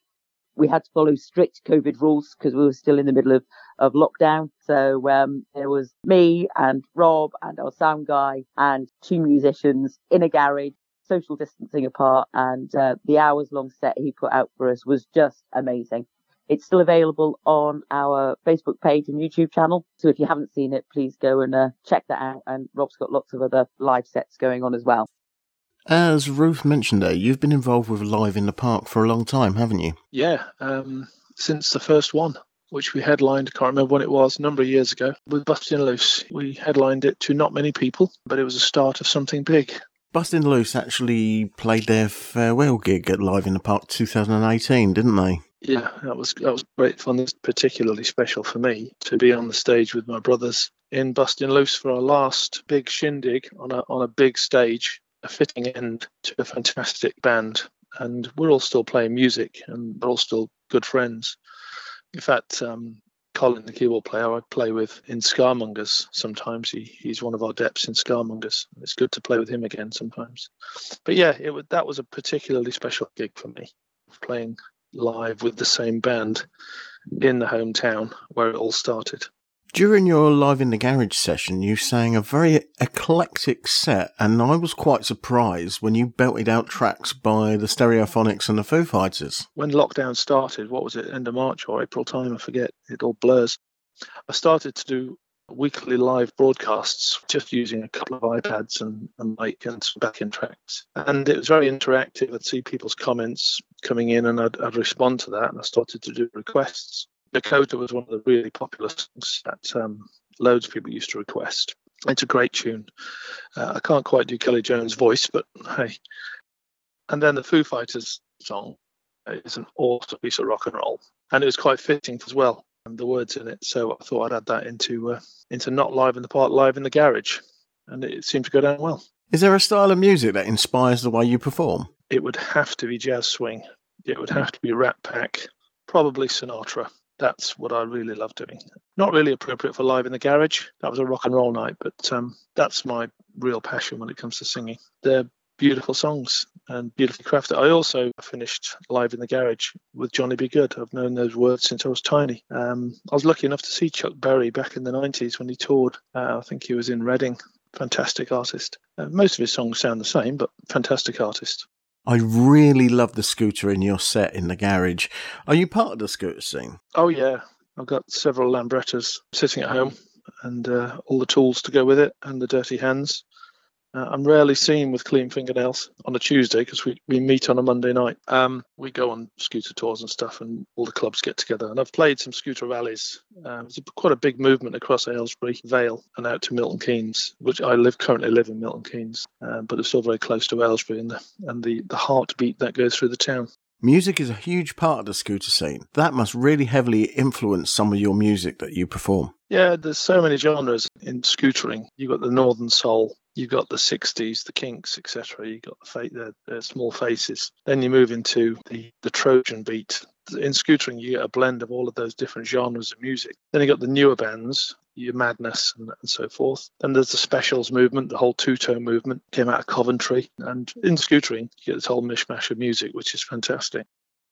We had to follow strict COVID rules because we were still in the middle of, of lockdown. So um, there was me and Rob and our sound guy and two musicians in a garage, social distancing apart. And uh, the hours long set he put out for us was just amazing. It's still available on our Facebook page and YouTube channel. So if you haven't seen it, please go and uh, check that out. And Rob's got lots of other live sets going on as well. As Ruth mentioned there, you've been involved with Live in the Park for a long time, haven't you? Yeah, um, since the first one, which we headlined, can't remember when it was, a number of years ago, with Bustin' Loose. We headlined it to not many people, but it was a start of something big. Bustin' Loose actually played their farewell gig at Live in the Park 2018, didn't they? Yeah, that was that was great fun. It's particularly special for me to be on the stage with my brothers in Bustin' Loose for our last big shindig on a on a big stage, a fitting end to a fantastic band. And we're all still playing music, and we're all still good friends. In fact, um, Colin, the keyboard player, I play with in Scarmongers sometimes. He, he's one of our depths in Scarmongers. It's good to play with him again sometimes. But yeah, it that was a particularly special gig for me, playing live with the same band in the hometown where it all started. During your Live in the Garage session, you sang a very eclectic set, and I was quite surprised when you belted out tracks by the Stereophonics and the Foo Fighters. When lockdown started, what was it, end of March or April time? I forget, it all blurs. I started to do weekly live broadcasts just using a couple of iPads and a mic and some backing tracks. And it was very interactive. I'd see people's comments coming in and I'd, I'd respond to that. And I started to do requests. Dakota was one of the really popular songs that um, loads of people used to request. It's a great tune. Uh, I can't quite do Kelly Jones' voice, but hey. And then the Foo Fighters song is an awesome piece of rock and roll, and it was quite fitting as well. And the words in it, so I thought I'd add that into uh, into not live in the park, live in the garage, and it seemed to go down well. Is there a style of music that inspires the way you perform? It would have to be jazz swing. It would have to be Rat Pack, probably Sinatra that's what I really love doing. Not really appropriate for live in the garage. That was a rock and roll night, but um, that's my real passion when it comes to singing. They're beautiful songs and beautifully crafted. I also finished live in the garage with Johnny B. Goode. I've known those words since I was tiny. Um, I was lucky enough to see Chuck Berry back in the 90s when he toured. Uh, I think he was in Reading. Fantastic artist. Uh, most of his songs sound the same, but fantastic artist. I really love the scooter in your set in the garage. Are you part of the scooter scene? Oh yeah, I've got several Lambrettas sitting at home, and uh, all the tools to go with it, and the dirty hands. Uh, I'm rarely seen with clean fingernails on a Tuesday because we, we meet on a Monday night. Um, we go on scooter tours and stuff, and all the clubs get together. And I've played some scooter rallies. Uh, it's a, quite a big movement across Aylesbury Vale and out to Milton Keynes, which I live currently live in Milton Keynes, uh, but it's still very close to Aylesbury and the and the, the heartbeat that goes through the town. Music is a huge part of the scooter scene. That must really heavily influence some of your music that you perform. Yeah, there's so many genres in scootering. You've got the Northern Soul, You've got the 60s, the Kinks, etc. You've got the, fa- small faces. Then you move into the, the Trojan beat. In scootering, you get a blend of all of those different genres of music. Then you got the newer bands, your Madness and, and so forth. Then there's the specials movement, the whole two-tone movement came out of Coventry. And in scootering, you get this whole mishmash of music, which is fantastic.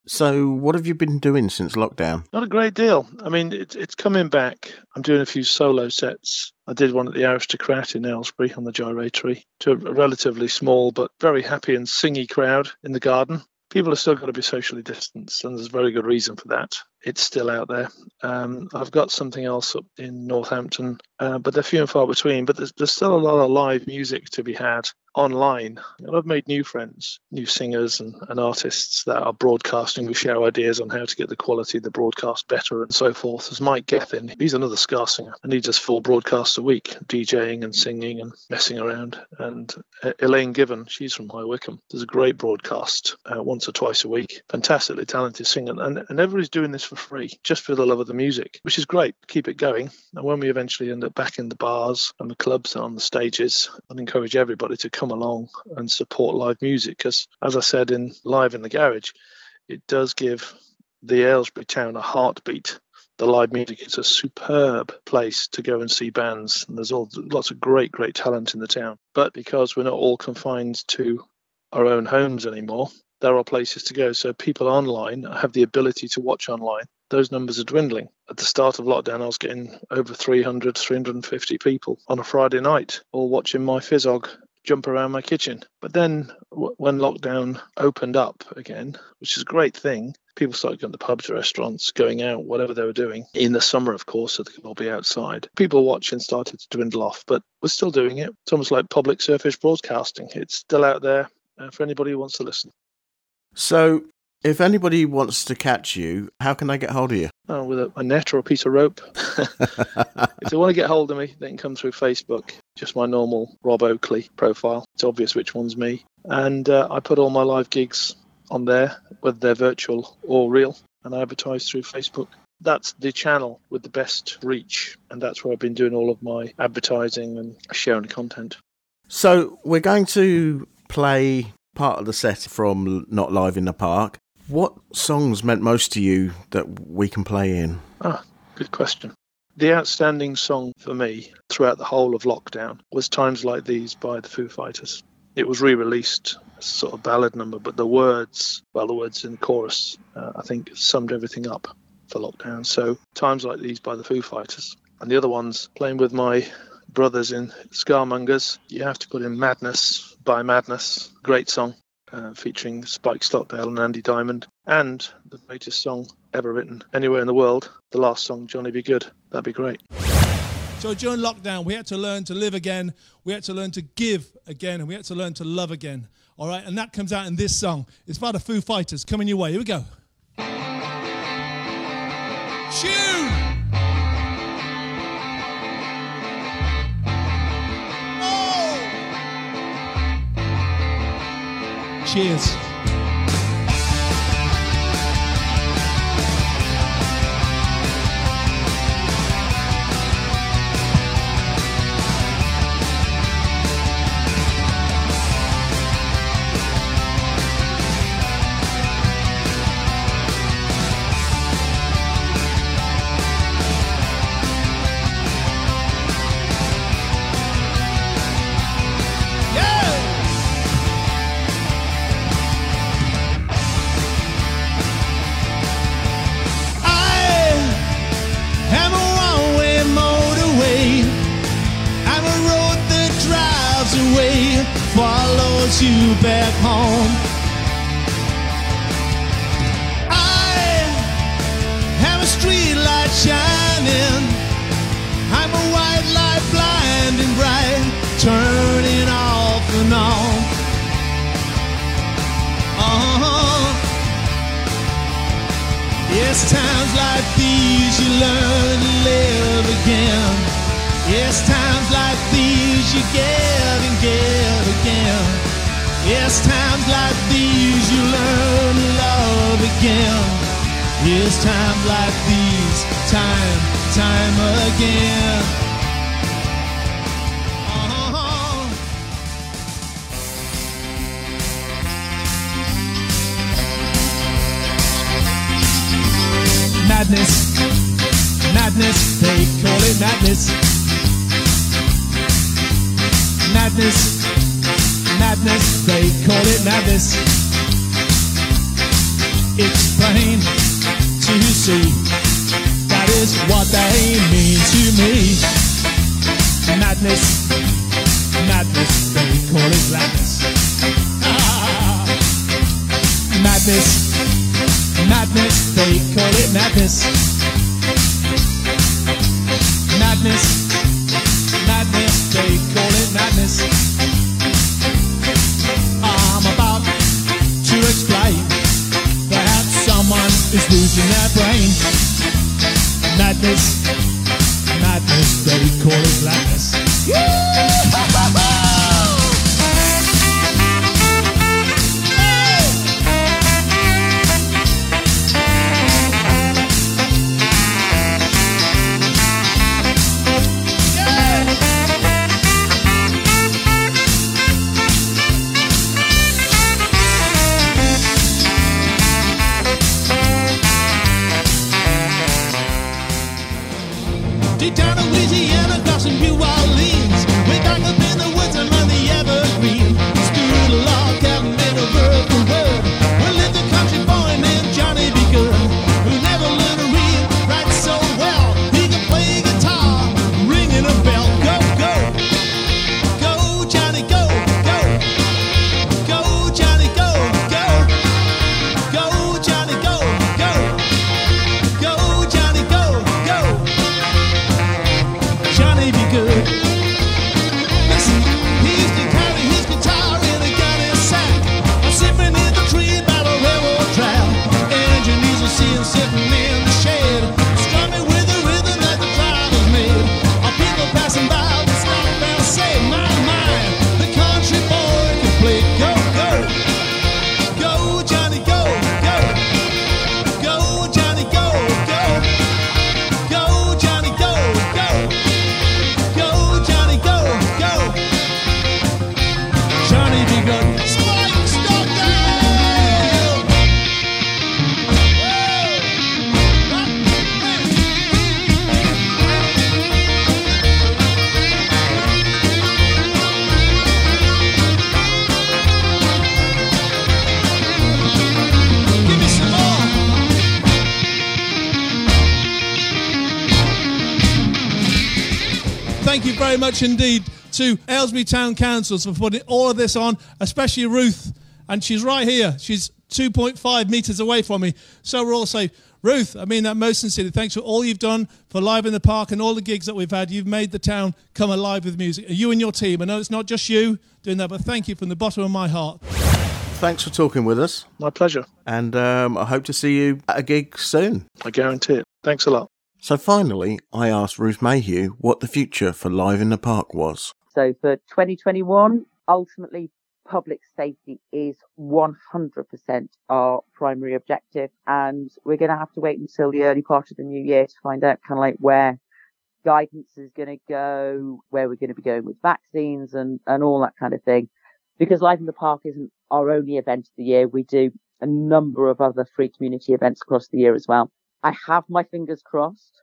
So, what have you been doing since lockdown? Not a great deal. I mean, it, it's coming back. I'm doing a few solo sets. I did one at the Aristocrat in Aylesbury on the Gyratory to a relatively small but very happy and singy crowd in the garden. People have still got to be socially distanced, and there's very good reason for that. It's still out there. Um, I've got something else up in Northampton, uh, but they're few and far between. But there's, there's still a lot of live music to be had online. And I've made new friends, new singers and, and artists that are broadcasting. We share ideas on how to get the quality of the broadcast better and so forth. There's Mike Gethin. He's another ska singer, and he does four broadcasts a week, DJing and singing and messing around. And uh, Elaine Given, she's from High Wycombe, does a great broadcast uh, once or twice a week. Fantastically talented singer. And, and everybody's doing this for free, just for the love of the music, which is great. Keep it going. And when we eventually end up back in the bars and the clubs and on the stages, I'd encourage everybody to come along and support live music because, as I said in Live in the Garage, it does give the Aylesbury town a heartbeat. The live music is a superb place to go and see bands, and there's all lots of great, great talent in the town. But because we're not all confined to our own homes anymore, there are places to go. So people online have the ability to watch online. Those numbers are dwindling. At the start of lockdown, I was getting over 300, 350 people on a Friday night, all watching my Fizzog jump around my kitchen. But then w- when lockdown opened up again, which is a great thing, people started going to pubs, restaurants, going out, whatever they were doing. In the summer, of course, so they could all be outside. People watching started to dwindle off, but we're still doing it. It's almost like public surface broadcasting. It's still out there uh, for anybody who wants to listen. So, if anybody wants to catch you, how can they get hold of you? Oh, with a, a net or a piece of rope. if they want to get hold of me, they can come through Facebook. Just my normal Rob Oakley profile. It's obvious which one's me. And uh, I put all my live gigs on there, whether they're virtual or real, and I advertise through Facebook. That's the channel with the best reach, and that's where I've been doing all of my advertising and sharing content. So, we're going to play part of the set from Not Live in the Park. What songs meant most to you that we can play in? Ah, good question. The outstanding song for me throughout the whole of lockdown was Times Like These by the Foo Fighters. It was re released as sort of ballad number, but the words, well, the words in the chorus, uh, I think summed everything up for lockdown. So, Times Like These by the Foo Fighters. And the other ones, playing with my brothers in Scarmongers, you have to put in Madness by Madness. Great song. Uh, featuring Spike Stockdale and Andy Diamond, and the greatest song ever written anywhere in the world, the last song, Johnny B. Goode. That'd be great. So during lockdown, we had to learn to live again, we had to learn to give again, and we had to learn to love again. All right, and that comes out in this song. It's by the Foo Fighters. Coming your way. Here we go. Cheers. Follows you back home. I am a street light shining. I'm a white light blinding bright, turning off and on. Uh-huh. Yes, times like these you learn to live again. Yes, times like these you give and give again. Yes, times like these you learn love again. It's times like these, time, time again. Uh-huh. Madness, madness, they call it madness. Madness madness, they call it madness. It's plain to see, that is what they mean to me. Madness, madness, they call it madness. Ah, madness, madness, they call it madness. Madness, madness, Madness, to Town Council for putting all of this on, especially Ruth. And she's right here. She's 2.5 metres away from me. So we're all safe. Ruth, I mean that most sincerely. Thanks for all you've done for Live in the Park and all the gigs that we've had. You've made the town come alive with music. You and your team. I know it's not just you doing that, but thank you from the bottom of my heart. Thanks for talking with us. My pleasure. And um, I hope to see you at a gig soon. I guarantee it. Thanks a lot. So finally, I asked Ruth Mayhew what the future for Live in the Park was. So for 2021, ultimately, public safety is 100% our primary objective. And we're going to have to wait until the early part of the new year to find out kind of like where guidance is going to go, where we're going to be going with vaccines and, and all that kind of thing. Because Live in the Park isn't our only event of the year. We do a number of other free community events across the year as well. I have my fingers crossed.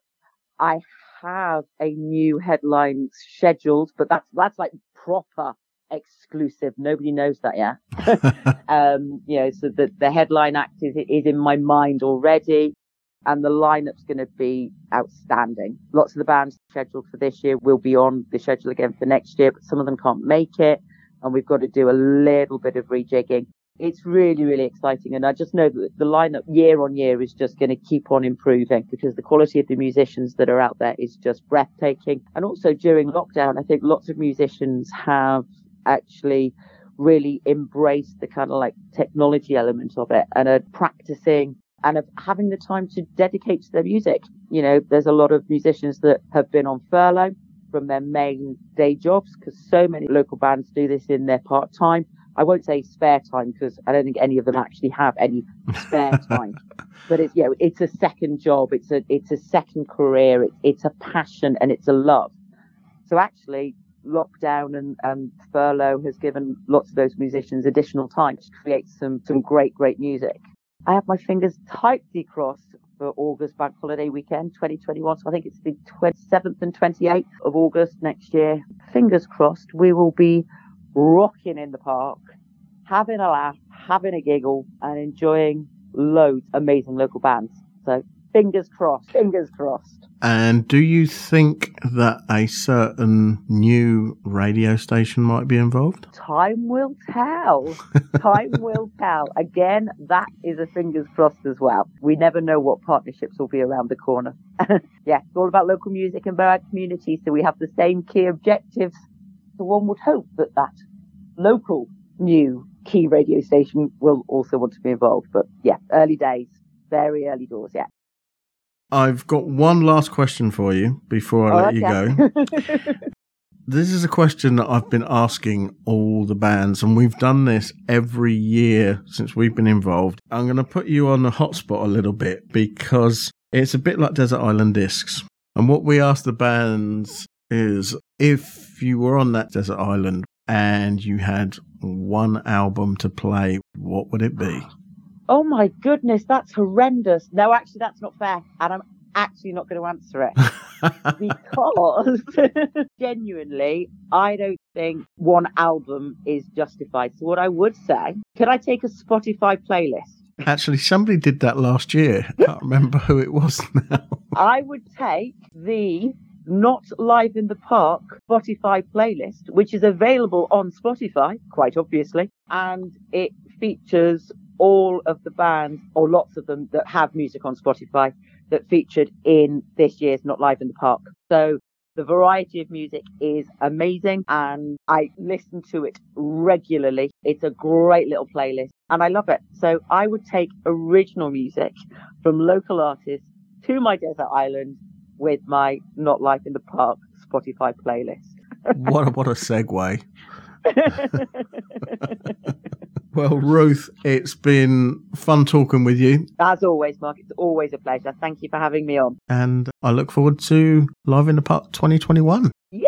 I have a new headline scheduled, but that's, that's like proper exclusive. Nobody knows that yet. um, you know, so the, the headline act is, is in my mind already and the lineup's going to be outstanding. Lots of the bands scheduled for this year will be on the schedule again for next year, but some of them can't make it. And we've got to do a little bit of rejigging. It's really, really exciting. And I just know that the lineup year on year is just going to keep on improving because the quality of the musicians that are out there is just breathtaking. And also during lockdown, I think lots of musicians have actually really embraced the kind of like technology element of it and are practicing and of having the time to dedicate to their music. You know, there's a lot of musicians that have been on furlough from their main day jobs because so many local bands do this in their part time. I won't say spare time because I don't think any of them actually have any spare time. But it's you know it's a second job, it's a it's a second career, it's it's a passion and it's a love. So actually, lockdown and, and furlough has given lots of those musicians additional time to create some some great great music. I have my fingers tightly crossed for for August bank holiday weekend 2021. So I think it's the 27th and 28th of August next year. Fingers crossed, we will be rocking in the park, having a laugh, having a giggle, and enjoying loads of amazing local bands. So fingers crossed, fingers crossed. And do you think that a certain new radio station might be involved? Time will tell. Time will tell. Again, that is a fingers crossed as well. We never know what partnerships will be around the corner. yeah, it's all about local music and our community, so we have the same key objectives. So one would hope that that local new key radio station will also want to be involved. But yeah, early days, very early doors yeah. I've got one last question for you before I Oh, let you go. This is a question that I've been asking all the bands, and we've done this every year since we've been involved. I'm going to put you on the hotspot a little bit because it's a bit like Desert Island Discs. And what we ask the bands is if you were on that desert island and you had one album to play, what would it be? Oh my goodness, that's horrendous. No, actually, that's not fair. And I'm actually not going to answer it because genuinely, I don't think one album is justified. So, what I would say, could I take a Spotify playlist? Actually, somebody did that last year. I can't remember who it was now. I would take the Not Live in the Park Spotify playlist, which is available on Spotify, quite obviously, and it features all of the bands, or lots of them, that have music on Spotify that featured in this year's Not Live in the Park. So the variety of music is amazing and I listen to it regularly. It's a great little playlist and I love it. So I would take original music from local artists to my desert island with my Not Live in the Park Spotify playlist. what a, what a segue. Well, Ruth, it's been fun talking with you, As always, Mark, it's always a pleasure. Thank you for having me on. and I look forward to Live in the Park 2021. Yay!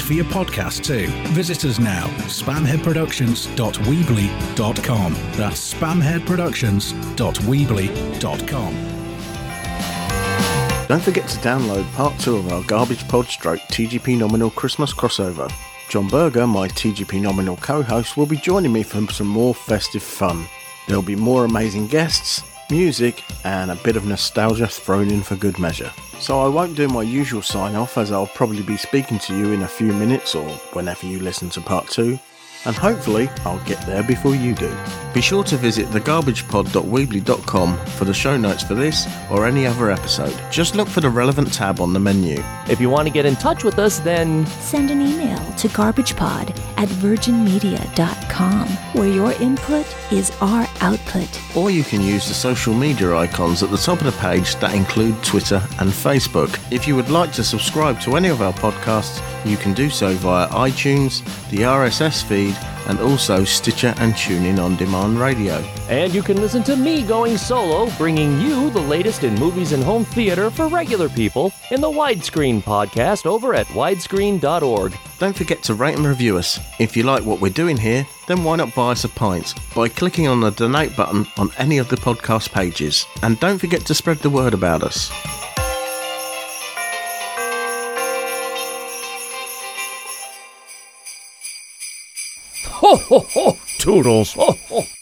for your podcast too. Visit us now, spamheadproductions.weebly.com. That's spamheadproductions.weebly.com. Don't forget to download part two of our Garbage Pod Stroke TGP Nominal Christmas crossover. John Berger, my TGP Nominal co host, will be joining me for some more festive fun. There'll be more amazing guests, music, and a bit of nostalgia thrown in for good measure. So I won't do my usual sign off as I'll probably be speaking to you in a few minutes or whenever you listen to part two, and hopefully I'll get there before you do. Be sure to visit thegarbagepod.weebly.com for the show notes for this or any other episode. Just look for the relevant tab on the menu. If you want to get in touch with us, then Send an email to garbagepod at virginmedia.com, where your input is our output. Or you can use the social media icons at the top of the page that include Twitter and Facebook. If you would like to subscribe to any of our podcasts, you can do so via iTunes, the RSS feed, and also Stitcher and TuneIn on demand radio. And you can listen to me going solo, bringing you the latest in movies and home theater for regular people in the Widescreen podcast over at widescreen.org. Don't forget to rate and review us. If you like what we're doing here, then why not buy us a pint by clicking on the donate button on any of the podcast pages. And don't forget to spread the word about us. Ho ho ho! Toodles! Ho ho